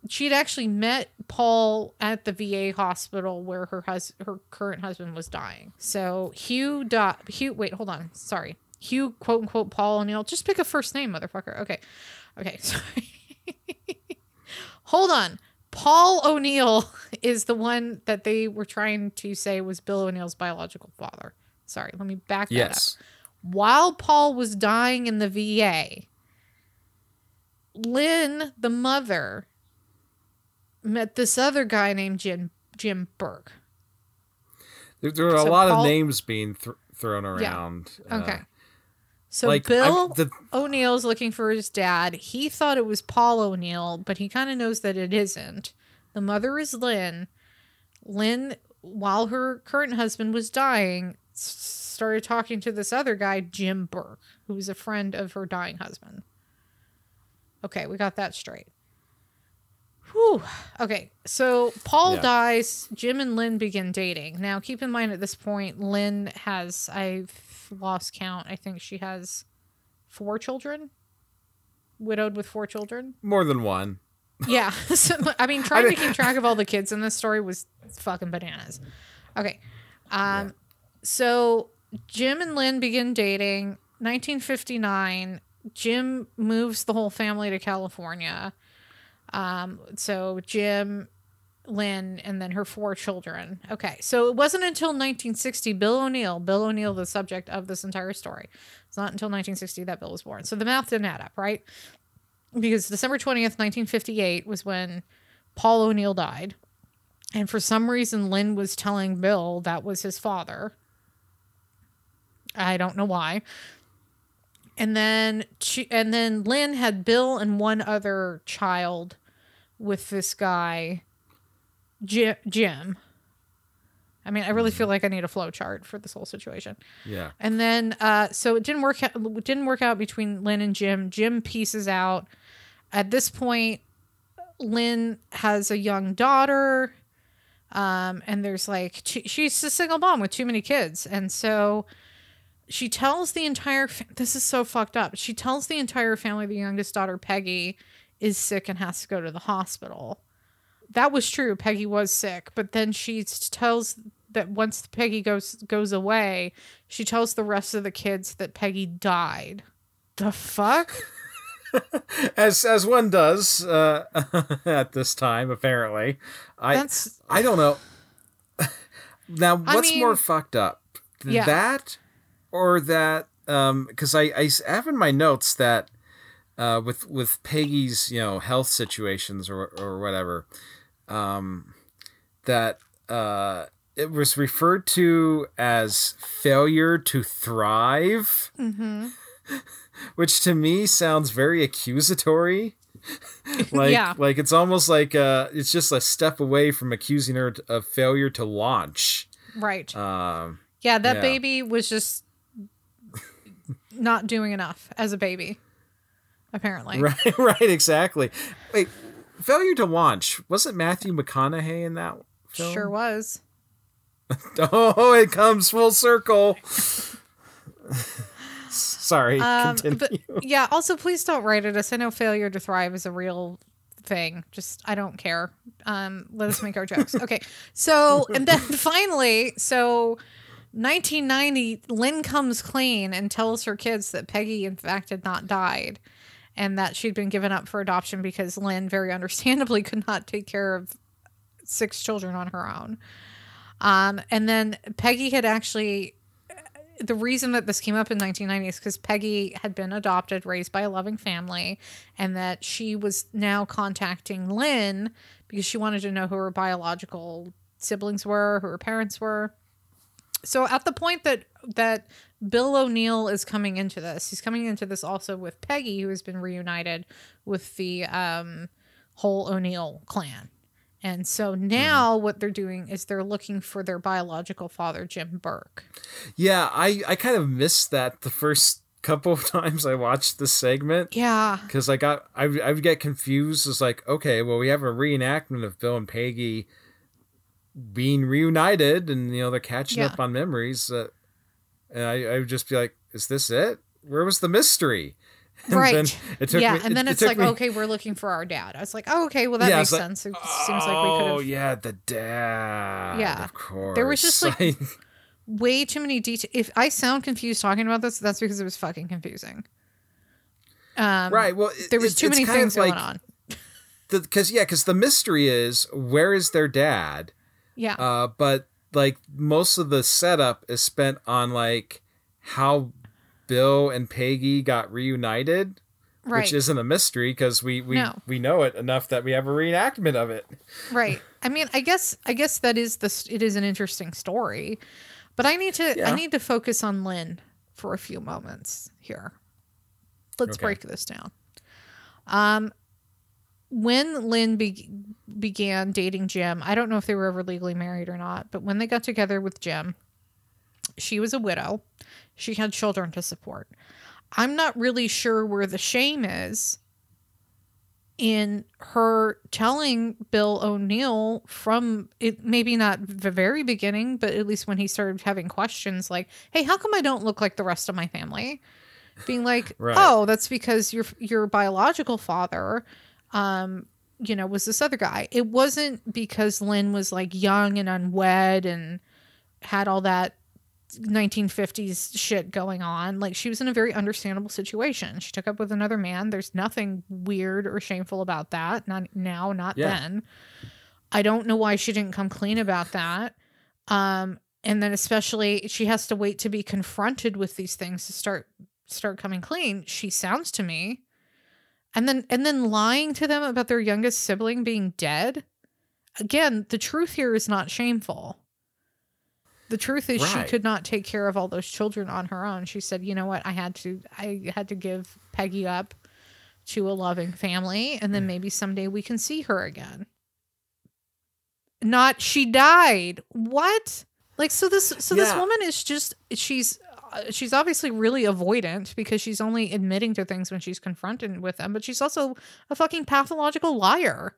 She'd actually met Paul at the VA hospital where her hus- her current husband was dying. So Hugh dot Hugh. Wait, hold on. Sorry, Hugh quote unquote Paul O'Neill. Just pick a first name, motherfucker. Okay, okay. Sorry. hold on. Paul O'Neill is the one that they were trying to say was Bill O'Neill's biological father. Sorry, let me back that up. While Paul was dying in the VA, Lynn, the mother, met this other guy named Jim Jim Burke. There, there are a lot Paul- of names being th- thrown around. uh, Okay. So like, Bill the- O'Neill's looking for his dad. He thought it was Paul O'Neill, but he kind of knows that it isn't. The mother is Lynn. Lynn, while her current husband was dying, started talking to this other guy, Jim Burke, who was a friend of her dying husband. Okay, we got that straight. Whew. Okay, so Paul Yeah. dies. Jim and Lynn begin dating. Now, keep in mind at this point, Lynn has, I've lost count. I think she has four children. widowed with four children. More than one. Yeah. So, I mean, trying to keep track of all the kids in this story was fucking bananas. Okay. Um, so Jim and Lynn begin dating. 1959. Jim moves the whole family to California. Um, so Jim, Lynn, and then her four children. Okay. So it wasn't until 1960, Bill O'Neill, Bill O'Neill, the subject of this entire story. It's not until 1960 that Bill was born. So the math didn't add up, right? because December 20th, 1958 was when Paul O'Neill died. And for some reason, Lynn was telling Bill that was his father. I don't know why. And then she, and then Lynn had Bill and one other child with this guy, Jim. I mean, I really feel like I need a flow chart for this whole situation. Yeah. And then, uh, so it didn't work. Out, it didn't work out between Lynn and Jim. Jim pieces out. At this point, Lynn has a young daughter, um, and there's like two, she's a single mom with too many kids, and so she tells the entire. Fa- this is so fucked up. She tells the entire family the youngest daughter Peggy is sick and has to go to the hospital. That was true. Peggy was sick, but then she tells that once Peggy goes goes away, she tells the rest of the kids that Peggy died. The fuck? As as one does uh, at this time, apparently. I That's I don't know. now, I what's more fucked up? Yeah. That or that? Um, because I have in my notes that uh, with with Peggy's you know health situations or or whatever, um, that uh, it was referred to as failure to thrive, Mm-hmm. which to me sounds very accusatory. like Yeah. like it's almost like uh it's just a step away from accusing her of failure to launch right. um yeah, that yeah. baby was just not doing enough as a baby. Apparently. right right exactly wait failure to launch wasn't matthew mcconaughey in that film? Sure was. oh it comes full circle sorry Um, continue but yeah, also please don't write at us. I know failure to thrive is a real thing. Just I don't care. Um, let us make our jokes. Okay. So and then finally, so 1990, Lynn comes clean and tells her kids that Peggy in fact had not died. And that she'd been given up for adoption because Lynn, very understandably, could not take care of six children on her own. Um, and then Peggy had actually the reason that this came up in 1990 is because Peggy had been adopted, raised by a loving family, and that she was now contacting Lynn because she wanted to know who her biological siblings were, who her parents were. So at the point that that Bill O'Neill is coming into this, he's coming into this also with Peggy, who has been reunited with the um, whole O'Neill clan. And so now what they're doing is they're looking for their biological father, Jim Burke. yeah i i kind of missed that the first couple of times i watched this segment Yeah. because I got I I would get confused. It's like okay, well we have a reenactment of Bill and Peggy being reunited, and you know they're catching Yeah. up on memories. Uh, and I I would just be like, is this it? Where was the mystery? And right. then it took yeah, me- and then it- it it's took like, me- okay, we're looking for our dad. I was like, oh, okay, well that Yeah, makes like, sense. It seems like we could Oh yeah, the dad. Yeah. of course. There was just, like, way too many details. If I sound confused talking about this, that's because it was fucking confusing. Um, right. Well, it- There was too many things going like- on. because yeah, because the mystery is where is their dad? Yeah. Uh, but like most of the setup is spent on like how Bill and Peggy got reunited, right. which isn't a mystery because we we No. we know it enough that we have a reenactment of it. right. I mean, I guess I guess that is the it is an interesting story, but I need to I need to focus on Lynn for a few moments here. Let's Okay. break this down. Um, when Lynn be- began dating Jim, I don't know if they were ever legally married or not, but when they got together with Jim, she was a widow. She had children to support. I'm not really sure where the shame is in her telling Bill O'Neill from it maybe not the very beginning, but at least when he started having questions like, "Hey, how come I don't look like the rest of my family?" being like, Right. "Oh, that's because your your biological father, um, you know, was this other guy." It wasn't because Lynn was like young and unwed and had all that 1950s shit going on. Like she was in a very understandable situation. She took up with another man. There's nothing weird or shameful about that. Not now, not Yeah. then. I don't know why she didn't come clean about that. Um, and then especially she has to wait to be confronted with these things to start start coming clean. She sounds to me. And then and then lying to them about their youngest sibling being dead. Again, the truth here is not shameful. The truth is she could not take care of all those children on her own. She said, "You know what? I had to I had to give Peggy up to a loving family and then mm. maybe someday we can see her again." Not she died. What? Like so this so this woman is just she's she's obviously really avoidant because she's only admitting to things when she's confronted with them, but she's also a fucking pathological liar.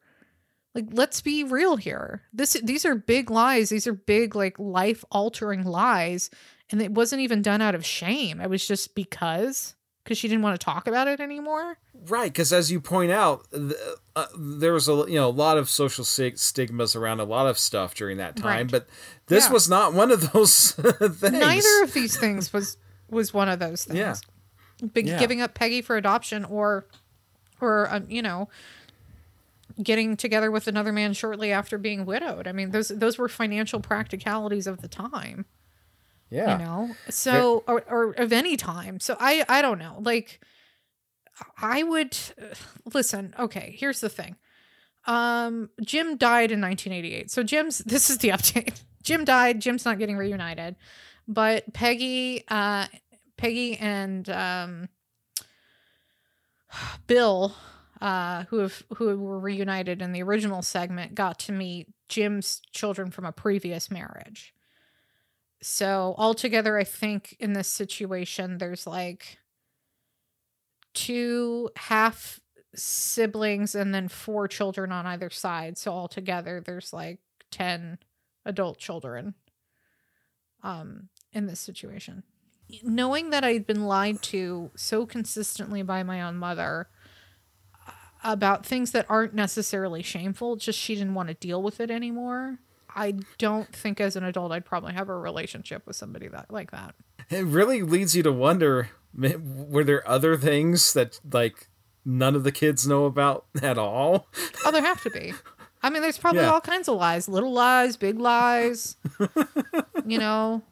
Like let's be real here. This these are big lies. These are big like life altering lies and it wasn't even done out of shame. It was just because because she didn't want to talk about it anymore. Right, because as you point out, th- uh, there was a you know a lot of social sig- stigmas around a lot of stuff during that time, Right. but this Yeah. was not one of those things. Neither of these things was was one of those things. Yeah. Big, Yeah. giving up Peggy for adoption or or um, you know getting together with another man shortly after being widowed. I mean those those were financial practicalities of the time. Yeah, you know so or, or of any time. So i i don't know. Like i would listen okay here's the thing. Um jim died in 1988 so jim's this is the update. Jim died jim's not getting reunited. But peggy uh peggy and um bill uh who have who were reunited in the original segment got to meet jim's children from a previous marriage so altogether, I think in this situation, there's like two half siblings and then four children on either side. So altogether, there's like ten adult children. Um, in this situation, knowing that I'd been lied to so consistently by my own mother about things that aren't necessarily shameful, just she didn't want to deal with it anymore. I don't think as an adult I'd probably have a relationship with somebody that like that. it really leads you to wonder: were there other things that like none of the kids know about at all? Oh, there have to be. I mean, there's probably Yeah. all kinds of lies, little lies, big lies. you know,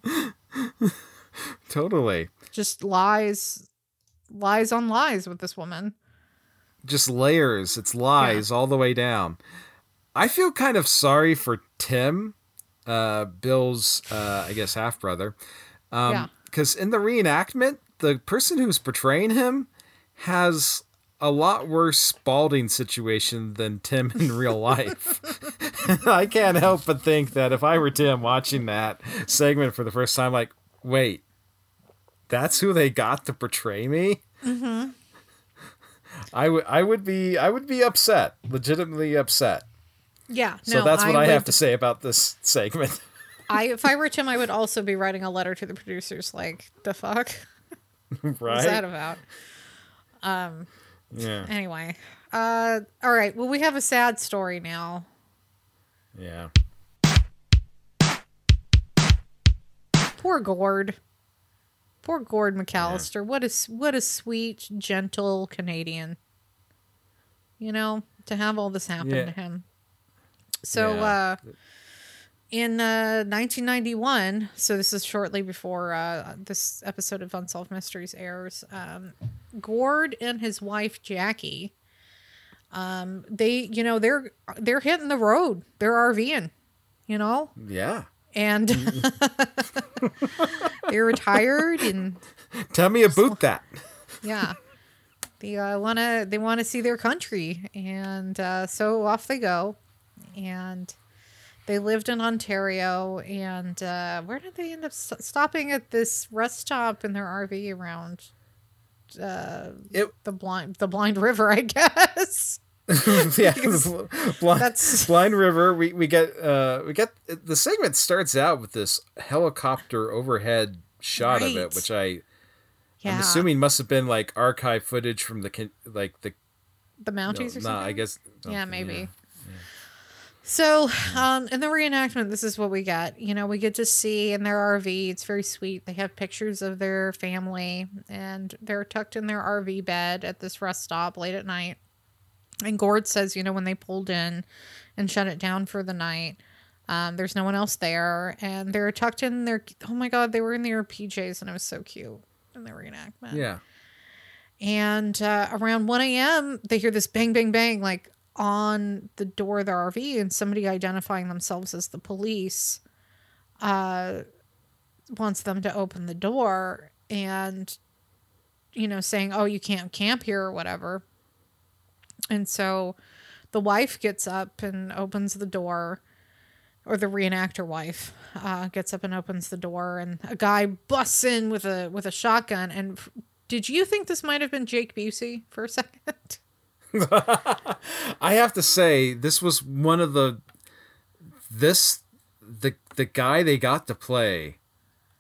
Totally, just lies, lies on lies with this woman. just layers. It's lies all the way down. I feel kind of sorry for Tim, uh, Bill's, uh, I guess, half brother. Um, Yeah. Because in the reenactment, the person who's portraying him has a lot worse Spalding situation than Tim in real life. I can't help but think that if I were Tim watching that segment for the first time, like, wait, that's who they got to portray me. Mm-hmm. I would, I would be, I would be upset, legitimately upset. Yeah. So no, that's what I, have would- to say about this segment. I if I were Tim, I would also be writing a letter to the producers, like the fuck. Right? What's that about? Um. yeah. Anyway, uh, all right. Well, we have a sad story now. Yeah. Poor Gord. Poor Gord McAllister. What a what a sweet, gentle Canadian. You know, to have all this happen Yeah. to him. So Yeah. uh in uh 1991, so this is shortly before uh this episode of Unsolved Mysteries airs, um Gord and his wife Jackie um they you know they're they're hitting the road. They're RVing, you know? Yeah. and they're retired and Tell me about that. yeah they uh, want to they want to see their country and uh, so off they go and they lived in ontario and uh, where did they end up st- stopping at this rest stop in their rv around It, the blind the blind river i guess yeah, blind, That's- blind river. We we get uh we get the segment starts out with this helicopter overhead shot of it, which I Yeah. I'm assuming must have been like archive footage from the like the the no, Mounties or nah, something. I guess Yeah, maybe. So, um, in the reenactment, this is what we get. You know, we get to see in their RV. It's very sweet. They have pictures of their family, and they're tucked in their RV bed at this rest stop late at night. And Gord says, you know, when they pulled in and shut it down for the night, um, there's no one else there, and they're tucked in their. Oh my God, they were in their PJs, and it was so cute in the reenactment. Yeah. And uh, around 1 a.m., they hear this bang, bang, bang, like on the door of the RV, and somebody identifying themselves as the police uh, wants them to open the door and, you know, saying, oh, you can't camp here or whatever. And so the wife gets up and opens the door, or the reenactor wife uh, gets up and opens the door, and a guy busts in with a with a shotgun. And did you think this might have been Jake Busey for a second? I have to say this was one of the this the the guy they got to play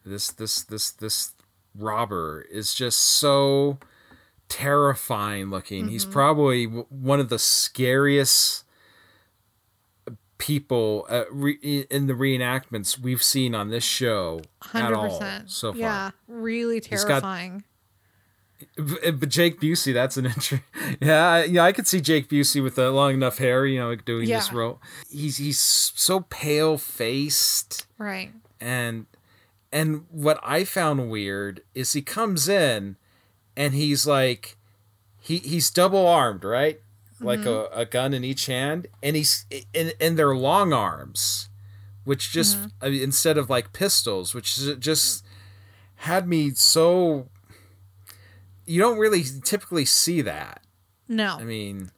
this this this this robber is just so terrifying looking. He's probably one of the scariest people uh, re- in the reenactments we've seen on this show at Hundred all so far. Yeah, really terrifying. But Jake Busey, that's an interesting. Yeah, I- yeah, I could see Jake Busey with the long enough hair, you know, doing this Yeah. role. He's he's so pale faced, right. and and what I found weird is he comes in, and he's like, he he's double armed, right, like mm-hmm. a, a gun in each hand, and he's and and they're long arms, which just mm-hmm. I mean, instead of like pistols, which just had me so. You don't really typically see that. No. I mean,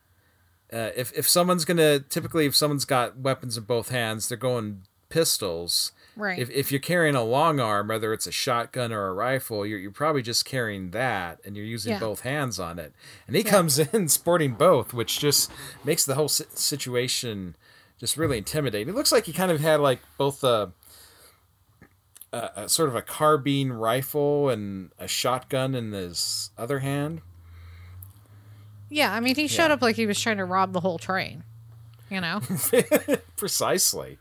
uh, if if someone's gonna typically if someone's got weapons in both hands, they're going pistols. right. If if you're carrying a long arm, whether it's a shotgun or a rifle, you're you're probably just carrying that, and you're using Yeah. both hands on it. And he comes in sporting both, which just makes the whole si- situation just really intimidating. It looks like he kind of had like both a. A, a sort of a carbine rifle and a shotgun in his other hand. yeah, I mean, he showed Yeah. up like he was trying to rob the whole train. You know. Precisely.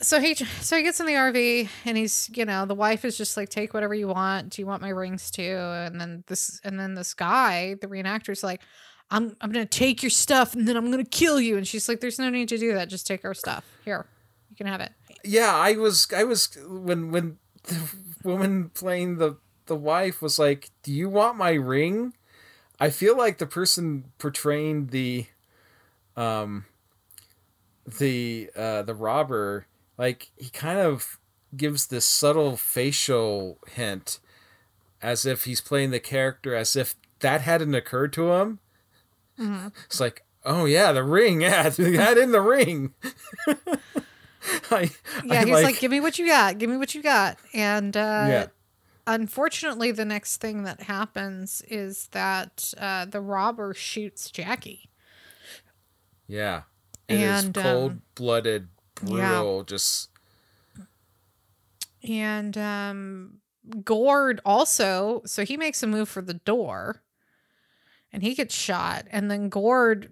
so he so he gets in the RV and he's you know the wife is just like take whatever you want. Do you want my rings too? And then this and then this guy, the reenactor's like, I'm I'm gonna take your stuff and then I'm gonna kill you. And she's like, There's no need to do that. Just take our stuff. Here, you can have it. Yeah i was i was when when the woman playing the the wife was like do you want my ring? I feel like the person portraying the um the uh the robber like he kind of gives this subtle facial hint as if he's playing the character as if that hadn't occurred to him. It's like oh yeah the ring. Yeah that in the ring I, Yeah, I he's like, Give me what you got. Give me what you got. And uh yeah unfortunately the next thing that happens is that uh, the robber shoots jackie Yeah. It And, um, cold blooded, yeah. brutal, just and um, gord also so he makes a move for the door and he gets shot and then gord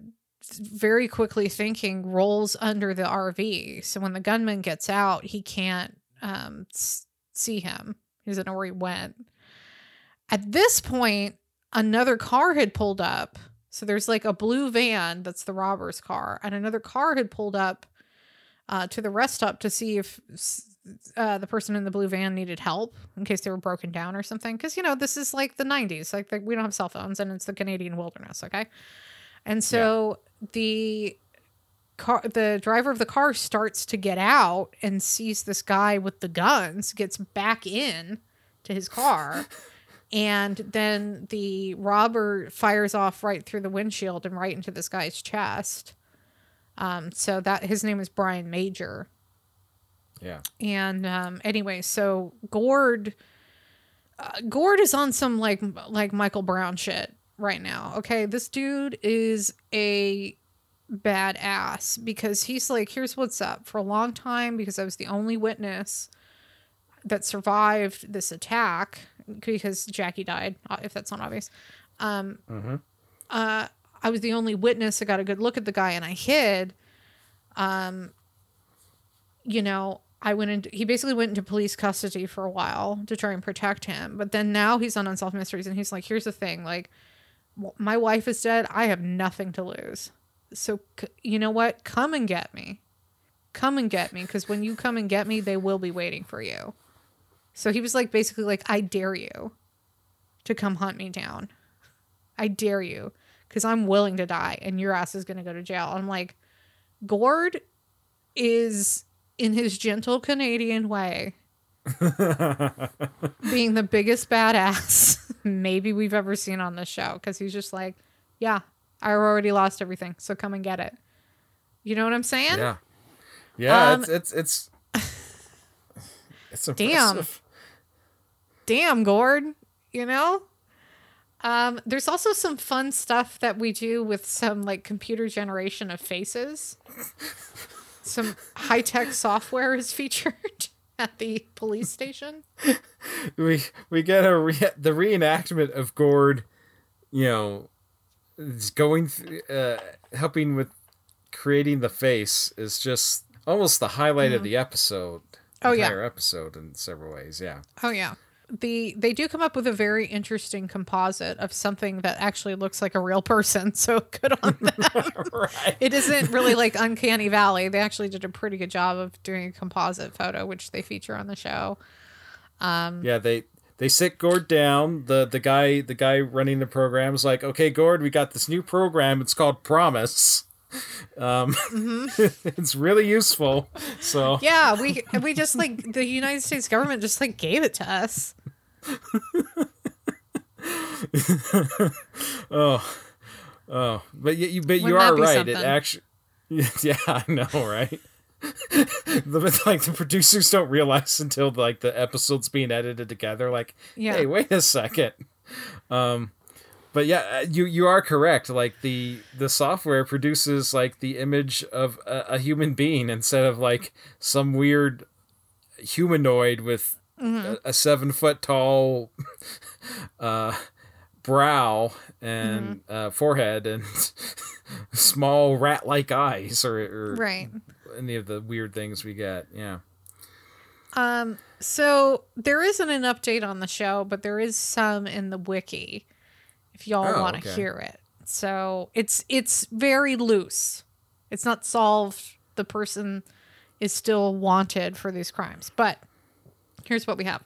very quickly thinking rolls under the rv so when the gunman gets out he can't um, see him. He doesn't know where he went. At this point another car had pulled up. So there's like a blue van that's the robber's car and another car had pulled up uh, to the rest stop to see if uh, the person in the blue van needed help in case they were broken down or something. Because you know this is like the '90s, like the, we don't have cell phones, and it's the Canadian wilderness. Okay, and so the car, the driver of the car starts to get out and sees this guy with the guns, gets back in to his car. And then the robber fires off right through the windshield and right into this guy's chest. Um, so that his name is Brian Major. yeah. And um, anyway, so Gord, uh, Gord is on some like like Michael Brown shit right now. Okay, this dude is a badass because he's like, here's what's up. For a long time, because I was the only witness, that survived this attack because Jackie died, uh, if that's not obvious. Um, uh, I was the only witness. that got a good look at the guy and I hid. Um, you know, I went into, he basically went into police custody for a while to try and protect him. But then now he's on Unsolved Mysteries and he's like, here's the thing like, my wife is dead. I have nothing to lose. So, you know what? Come and get me. Come and get me. Because when you come and get me, they will be waiting for you. So he was like, basically, like, I dare you to come hunt me down. I dare you. Because I'm willing to die and your ass is going to go to jail. I'm like, Gord is in his gentle Canadian way being the biggest badass maybe we've ever seen on the show because he's just like, yeah, I already lost everything, so come and get it. You know what I'm saying? Yeah. Yeah, Um, it's it's it's it's Damn. Damn, Gord. You know? Um, there's also some fun stuff that we do with some like computer generation of faces. some high tech software is featured at the police station. We we get a re- the reenactment of Gord, you know, is going th- uh, helping with creating the face is just almost the highlight of the episode. Oh, yeah. episode in several ways. Yeah. Oh yeah. The they do come up with a very interesting composite of something that actually looks like a real person. So good on them. right. it isn't really like Uncanny Valley. They actually did a pretty good job of doing a composite photo, which they feature on the show. Um, yeah, they they sit Gord down. The the guy the guy running the program is like, okay, Gord, we got this new program. It's called PROMIS. Um, it's really useful. So Yeah, we we just like the United States government just like gave it to us. oh, oh, but you, but you Wouldn't are right. something? It actually, yeah, I know, right? the, like the producers don't realize until like the episode's being edited together. Like, Yeah. hey, wait a second. Um, but yeah, uh, you you are correct. Like the the software produces like the image of a, a human being instead of like some weird humanoid with Mm-hmm. a, a seven foot tall uh, brow and Mm-hmm. uh, forehead and small rat like eyes or, or Right. any of the weird things we get. Yeah. Um so there isn't an update on the show, but there is some in the wiki if y'all Oh, want to okay. hear it. So it's it's very loose. It's not solved. The person is still wanted for these crimes. But here's what we have.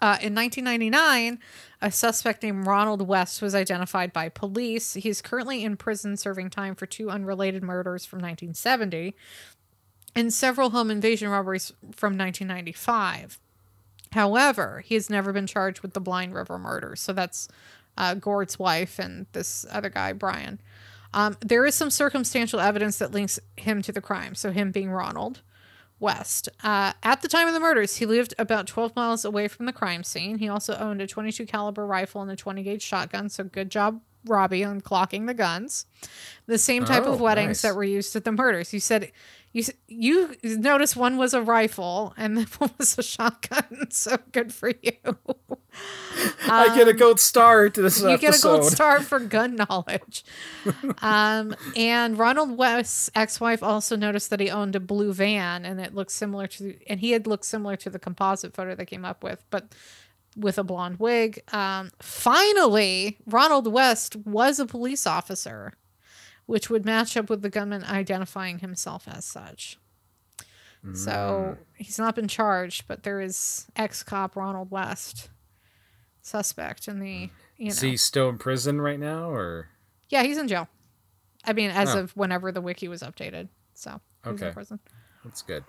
Uh, in 1999, a suspect named Ronald West was identified by police. He's currently in prison serving time for two unrelated murders from 1970 and several home invasion robberies from 1995. However, he has never been charged with the Blind River murders. So that's uh, Gord's wife and this other guy, Brian. Um, there is some circumstantial evidence that links him to the crime. So him being Ronald West. Uh, at the time of the murders, he lived about 12 miles away from the crime scene. He also owned a 22 caliber rifle and a 20 gauge shotgun. So good job, Robbie, on clocking the guns. The same type of Oh, weddings nice. that were used at the murders. You said you you noticed one was a rifle and then one was a shotgun. So good for you. I get a gold star to this Um, You episode. get a gold star for gun knowledge. um, and Ronald West's ex-wife also noticed that he owned a blue van, and it looked similar to, and he had looked similar to the composite photo they came up with, but with a blonde wig. Um, finally, Ronald West was a police officer, which would match up with the gunman identifying himself as such. So he's not been charged, but there is ex-cop Ronald West suspect in the you know Is he still in prison right now, or yeah, he's in jail. I mean, as Oh. of whenever the wiki was updated. So he's in Okay. prison. that's good.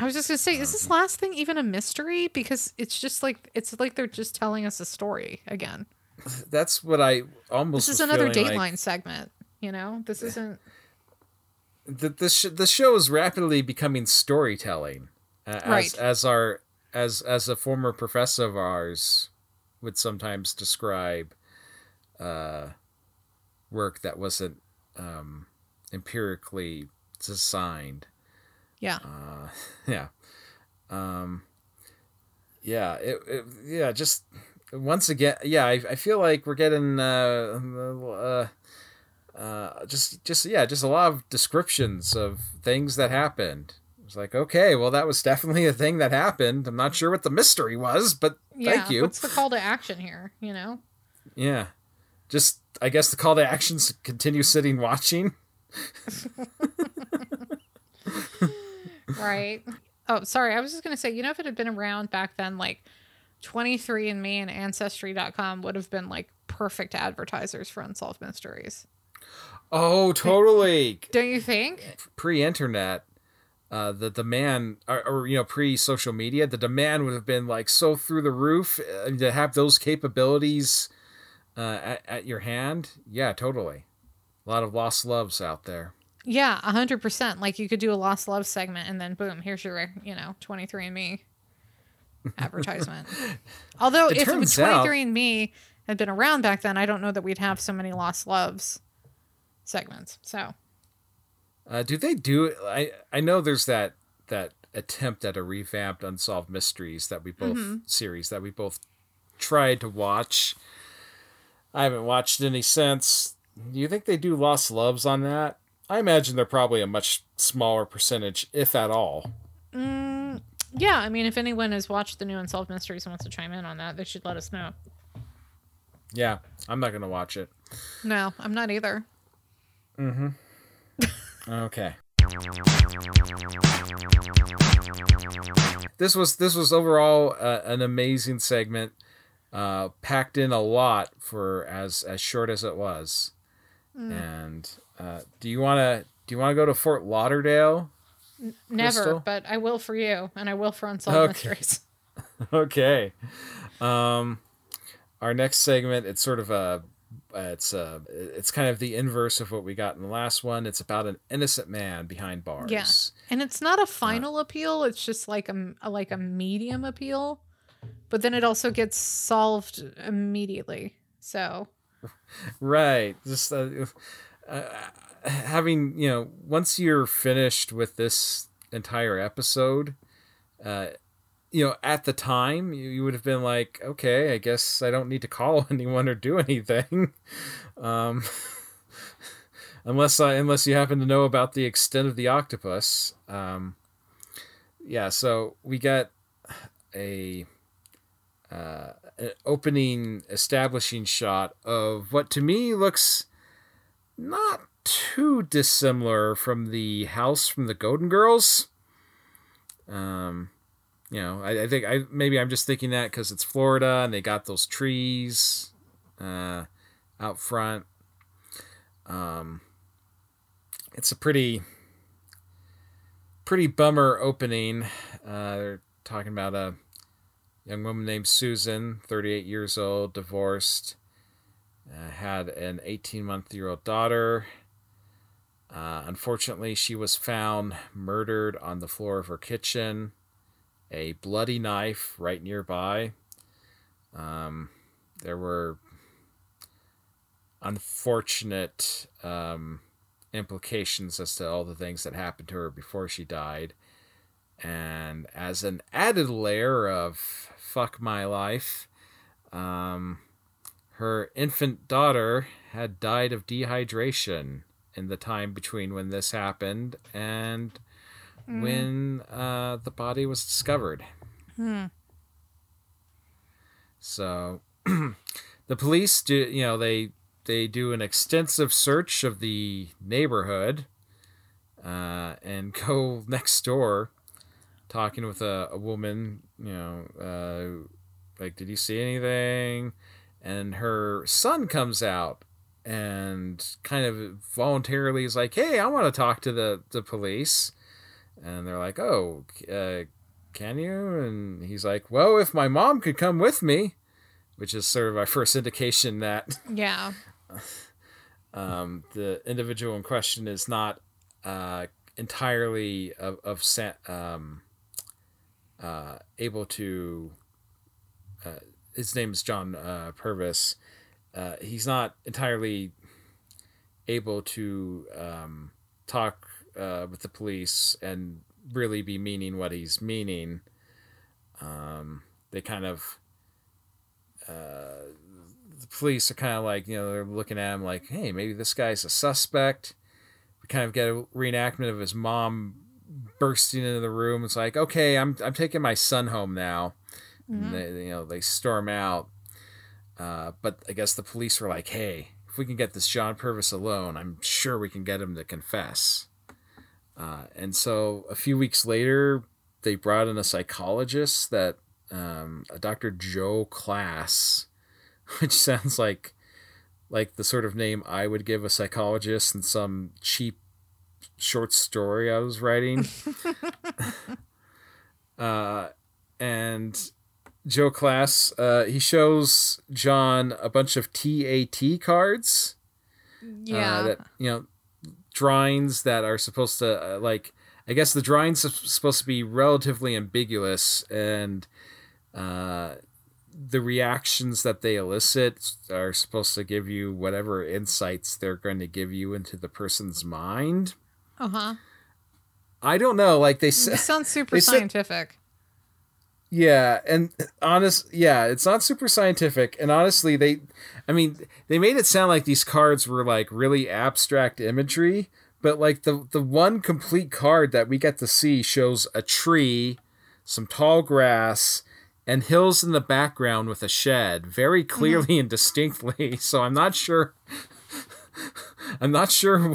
I was just gonna say, is this last thing even a mystery? Because it's just like it's like they're just telling us a story again. That's what I almost. This is another Dateline like. segment. You know, this isn't. the the, sh- the show is rapidly becoming storytelling uh, as Right. as our as as a former professor of ours would sometimes describe uh work that wasn't um empirically designed. Yeah, uh yeah. Um yeah, it, it yeah, just once again, yeah, I, I feel like we're getting uh, uh, uh, just just yeah, just a lot of descriptions of things that happened. It's like, okay, well, that was definitely a thing that happened. I'm not sure what the mystery was, but Yeah. thank you. What's the call to action here? You know? Yeah, just I guess the call to action is to continue sitting watching. Right. oh, sorry. I was just going to say, you know, if it had been around back then, like 23andMe and Ancestry.com would have been like perfect advertisers for Unsolved Mysteries. Oh, totally. Don't you think? Pre-internet, uh, the demand, or, or you know, pre-social media, the demand would have been like so through the roof uh, to have those capabilities uh, at, at your hand. Yeah, totally. A lot of lost loves out there. Yeah, a 100%. Like you could do a Lost Love segment and then boom, here's your, you know, 23andMe advertisement. Although It if it was turns out- 23andMe had been around back then, I don't know that we'd have so many Lost Loves segments. So, Uh, do they do? I I know there's that that attempt at a revamped unsolved mysteries that we both mm-hmm. series that we both tried to watch. I haven't watched any since. Do you think they do lost loves on that? I imagine they're probably a much smaller percentage, if at all. Mm, yeah, I mean, if anyone has watched the new Unsolved Mysteries and wants to chime in on that, they should let us know. Yeah, I'm not gonna watch it. No, I'm not either. Mm-hmm. Okay. This was this was overall uh, an amazing segment, uh, packed in a lot for as as short as it was. And uh, do you want to do you want to go to Fort Lauderdale? Never, Crystal? but I will for you, and I will for Unsolved Okay. Mysteries. okay. Um, our next segment it's sort of a it's uh it's kind of the inverse of what we got in the last one. It's about an innocent man behind bars. Yeah, and it's not a final appeal; it's just like a, a like a medium appeal, but then it also gets solved immediately. So Right. Just uh, uh, having you know, once you're finished with this entire episode, uh, you know, at the time you, you would have been like, okay, I guess I don't need to call anyone or do anything, um, unless I unless you happen to know about the extent of the octopus. Um, yeah. So we got a uh, an opening establishing shot of what to me looks not too dissimilar from the house from the Golden Girls. Um, you know, I, I think I maybe I'm just thinking that because it's Florida and they got those trees uh, out front. Um, it's a pretty pretty bummer opening. Uh, they're talking about a young woman named Susan, 38 years old, divorced, uh, had an 18 month year old daughter. Uh, unfortunately, she was found murdered on the floor of her kitchen, a bloody knife right nearby. Um, there were unfortunate um, implications as to all the things that happened to her before she died. And as an added layer of fuck my life, um, her infant daughter had died of dehydration in the time between when this happened and when uh, the body was discovered. Hmm. So the police do, you know, they they do an extensive search of the neighborhood uh, and go next door, talking with a, a woman, you know, uh, like, did you see anything? And her son comes out and kind of voluntarily is like, hey, I want to talk to the, the police. And they're like, oh, uh, can you? And he's like, well, if my mom could come with me, which is sort of our first indication that yeah, um, the individual in question is not uh, entirely of, of um, uh, able to. Uh, his name is John uh, Purvis. Uh, he's not entirely able to um, talk uh, with the police and really be meaning what he's meaning. Um, they kind of uh, the police are kind of like you know they're looking at him like hey maybe this guy's a suspect. We kind of get a reenactment of his mom bursting into the room. It's like okay i'm, I'm taking my son home now. And they, you know they storm out. Uh, but i guess the police were like hey if we can get this john purvis alone i'm sure we can get him to confess uh, and so a few weeks later they brought in a psychologist that um, a dr joe class which sounds like like the sort of name I would give a psychologist in some cheap short story I was writing. uh, and Joe Class, uh, he shows John a bunch of TAT cards. Yeah. Uh, that you know, drawings that are supposed to uh, like. I guess the drawings are supposed to be relatively ambiguous and. Uh, the reactions that they elicit are supposed to give you whatever insights they're going to give you into the person's mind. uh huh. I don't know, like they said, sounds super said- scientific. Yeah, and honest, yeah, it's not super scientific, and honestly, they, I mean, they made it sound like these cards were like really abstract imagery, but like the the one complete card that we get to see shows a tree, some tall grass, and hills in the background with a shed, very mm-hmm. clearly and distinctly. So I'm not sure. I'm not sure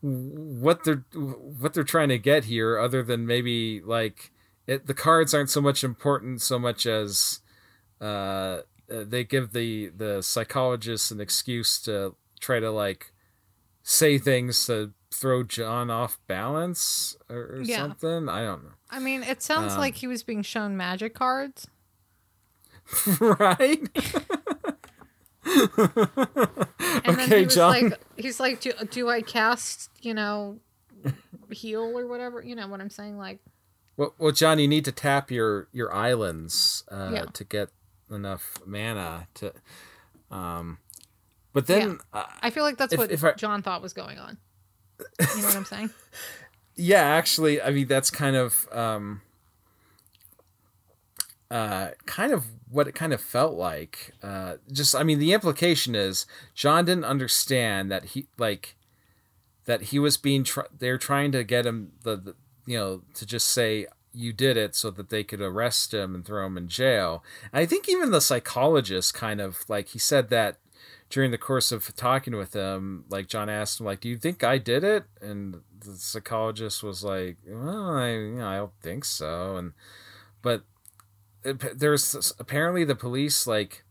what they're what they're trying to get here, other than maybe like it, the cards aren't so much important so much as uh, uh, they give the the psychologist an excuse to try to like say things to throw John off balance or, or Yeah. something. I don't know. I mean, it sounds Um, like he was being shown magic cards. right? And then Okay, John. like, he's like, do, do I cast, you know, heal or whatever? You know what I'm saying? Like, Well, well, John, you need to tap your your islands uh, Yeah. to get enough mana to. Um, but then, uh, I feel like that's If- what if I- John thought was going on. You know what I'm saying? yeah, actually, I mean that's kind of um, uh, kind of what it kind of felt like. Uh, just, I mean, the implication is John didn't understand that he like that he was being. Tr- they're trying to get him the, the you know to just say you did it so that they could arrest him and throw him in jail. And I think even the psychologist kind of like he said that during the course of talking with him, like John asked him, like, "Do you think I did it?" And the psychologist was like, "Well, I, you know, I don't think so." And but it- there's apparently the police like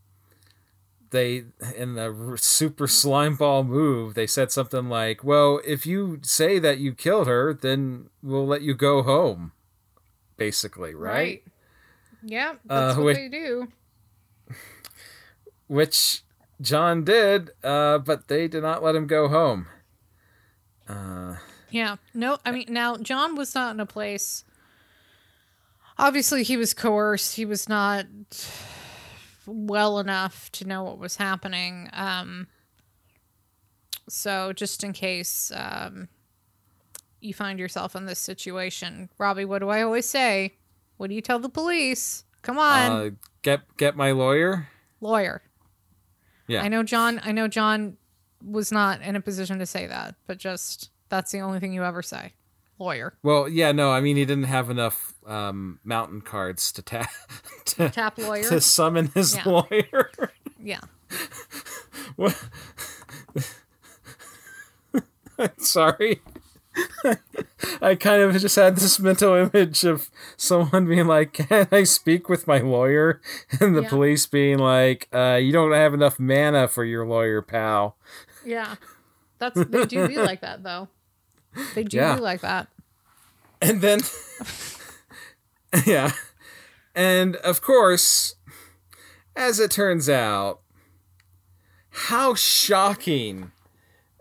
they in the super slime ball move they said something like well if you say that you killed her then we'll let you go home basically right, Yeah, Uh, that's what wait. they do. which john did uh, but they did not let him go home uh, Yeah. No, I mean, now John was not in a place. Obviously, he was coerced. He was not well enough to know what was happening. Um, so, just in case um, you find yourself in this situation, Robbie, what do I always say? What do you tell the police? Come on, uh, get get my lawyer lawyer. yeah I know John. I know John was not in a position to say that, but just that's the only thing you ever say. Lawyer. well yeah no i mean he didn't have enough um, mountain cards to tap to, Tap lawyer. to summon his Yeah. lawyer Yeah. What? Sorry. I kind of just had this mental image of someone being like, "Can I speak with my lawyer?" and the Yeah. police being like, uh, "You don't have enough mana for your lawyer, pal." Yeah. That's they do be like that though. They do Yeah. like that. And then, yeah, and of course, as it turns out, how shocking!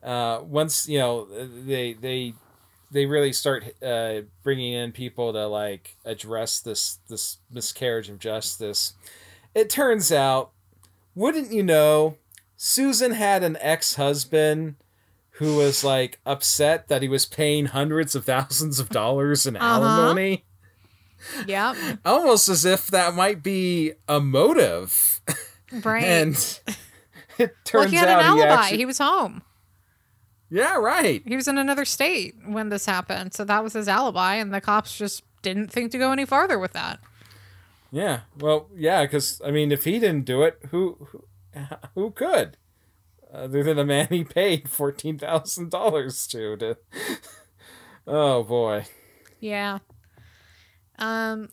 Uh, once you know they they they really start uh, bringing in people to like address this this miscarriage of justice. It turns out, wouldn't you know, Susan had an ex husband who was like upset that he was paying hundreds of thousands of dollars in Uh-huh. alimony. Yeah. almost as if that might be a motive. Right. And it well, turns he had out an alibi. he actually, he was home. yeah, right. He was in another state when this happened. So that was his alibi. And the cops just didn't think to go any farther with that. Yeah. Well, yeah, because I mean, if he didn't do it, who who, who could? Other than the man he paid fourteen thousand dollars to. To. oh boy. Yeah. Um,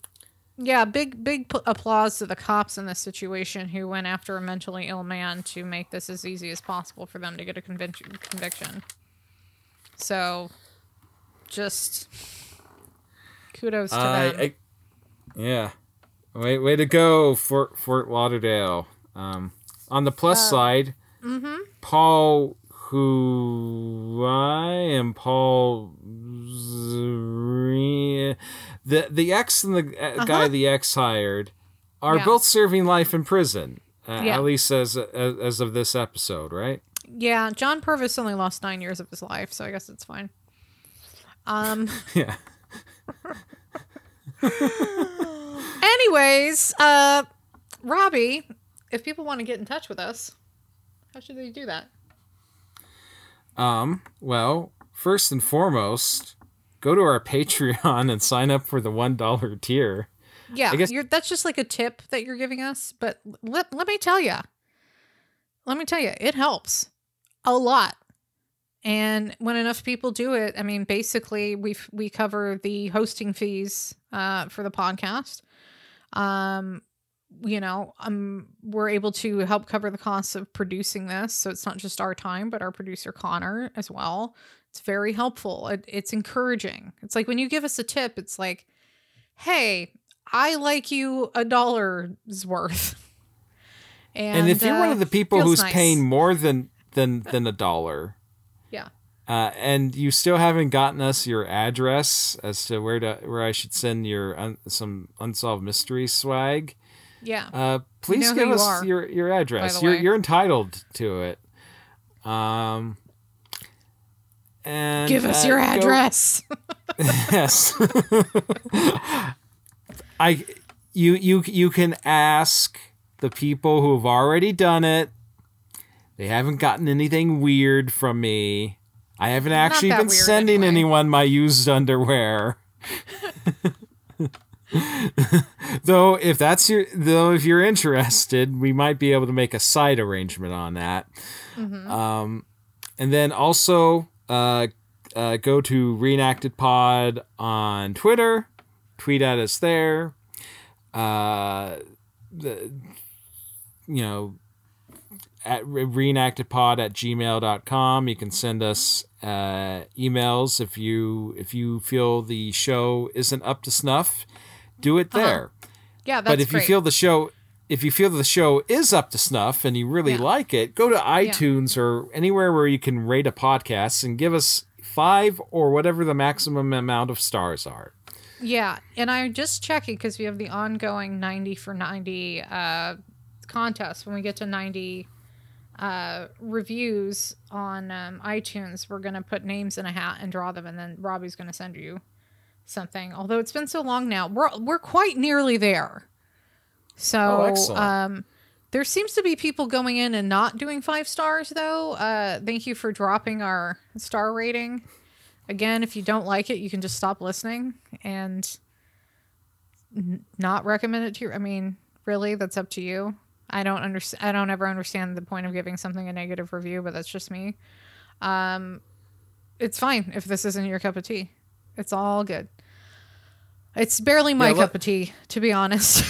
yeah, big big p- applause to the cops in this situation who went after a mentally ill man to make this as easy as possible for them to get a convic- conviction. So, just kudos to I, them. I, yeah. Way way to go, Fort Fort Lauderdale. Um, on the plus Uh, side, mm-hmm. Paul, who I am Paul. The the ex and the uh, guy the ex hired are Uh-huh. Yeah. both serving life in prison. Uh, Yeah. At least as, as as of this episode, right? Yeah, John Purvis only lost nine years of his life, so I guess it's fine. Um. Yeah. Anyways, uh, Robbie, if people want to get in touch with us, how should they do that? Um, well, first and foremost, go to our Patreon and sign up for the $1 tier. Yeah, I guess- you're, that's just like a tip that you're giving us. But let, let me tell you, let me tell you, it helps a lot. And when enough people do it, I mean, basically, we we cover the hosting fees uh, for the podcast. Um, you know, um, we're able to help cover the costs of producing this, so it's not just our time, but our producer Connor as well. It's very helpful. It, it's encouraging. It's like when you give us a tip, it's like, hey, I like you a dollar's worth. And, And, if you're one uh, of the people who's nice. paying more than than than a dollar, yeah, uh, and you still haven't gotten us your address as to where to where I should send your un, some unsolved mystery swag, yeah, uh, please give us are, your your address. You're way. you're entitled to it. Um. And give us uh, your go- address. yes i you you you can ask the people who have already done it they haven't gotten anything weird from me i haven't actually been sending anyway. anyone my used underwear though if that's your though if you're interested we might be able to make a side arrangement on that Mm-hmm. um and then also uh, uh, go to Reenacted Pod on Twitter, tweet at us there. Uh, the, you know, at reenactedpod at gmail.com. You can send us uh, emails if you if you feel the show isn't up to snuff. Do it there. yeah, Uh-huh. that's but if great. you feel the show if you feel the show is up to snuff and you really Yeah. like it, go to iTunes or anywhere where you can rate a podcast and give us five or whatever the maximum amount of stars are. Yeah, and I'm just checking because we have the ongoing 90 for 90 uh, contest. When we get to 90 uh, reviews on um, iTunes, we're going to put names in a hat and draw them, and then Robbie's going to send you something. Although it's been so long now, we're, we're quite nearly there. So, Oh, um, there seems to be people going in and not doing five stars, though. Uh, thank you for dropping our star rating. Again, if you don't like it, you can just stop listening and n- not recommend it to you. I mean, really, that's up to you. I don't understand. I don't ever understand the point of giving something a negative review, but that's just me. Um, it's fine if this isn't your cup of tea. It's all good. It's barely my Yeah, let- cup of tea, to be honest.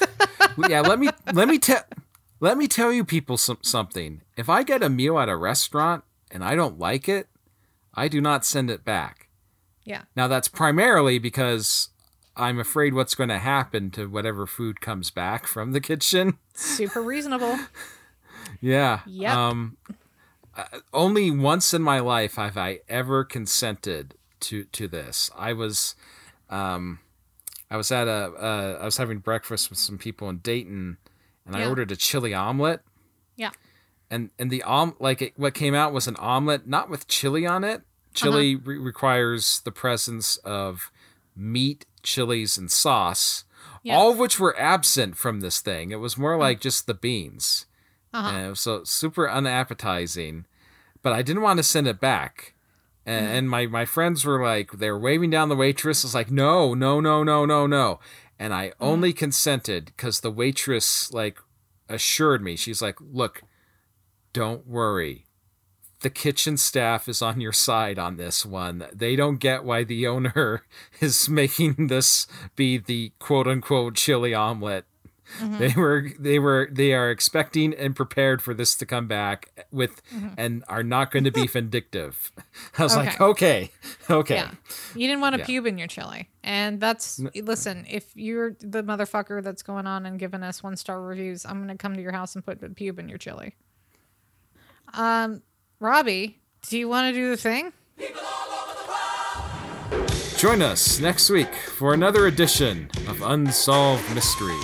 yeah, let me let me tell let me tell you people some, something. If I get a meal at a restaurant and I don't like it, I do not send it back. yeah. Now that's primarily because I'm afraid what's going to happen to whatever food comes back from the kitchen. Super reasonable. Yeah. Yep. Um, uh, only once in my life have I ever consented to to this. I was, um, I was at a, uh, I was having breakfast with some people in Dayton, and I ordered a chili omelet. Yeah. And and the om like it, what came out was an omelet not with chili on it. Chili Uh-huh. re- requires the presence of meat, chilies, and sauce, Yes. all of which were absent from this thing. It was more like just the beans. Uh-huh. And it was so super unappetizing. But I didn't want to send it back. And, mm-hmm. and my, my friends were like, they were waving down the waitress. I was like, no, no, no, no, no, no. And I mm-hmm. only consented because the waitress like assured me, she's like, look, don't worry. The kitchen staff is on your side on this one. They don't get why the owner is making this be the quote unquote chili omelet. They were they were they are expecting and prepared for this to come back with and are not going to be vindictive. I was like, okay, okay. Yeah. You didn't want to Yeah. pube in your chili. And that's, listen, if you're the motherfucker that's going on and giving us one star reviews, I'm going to come to your house and put a pube in your chili. Um, Robbie, do you want to do the thing? Join us next week for another edition of Unsolved Mystery.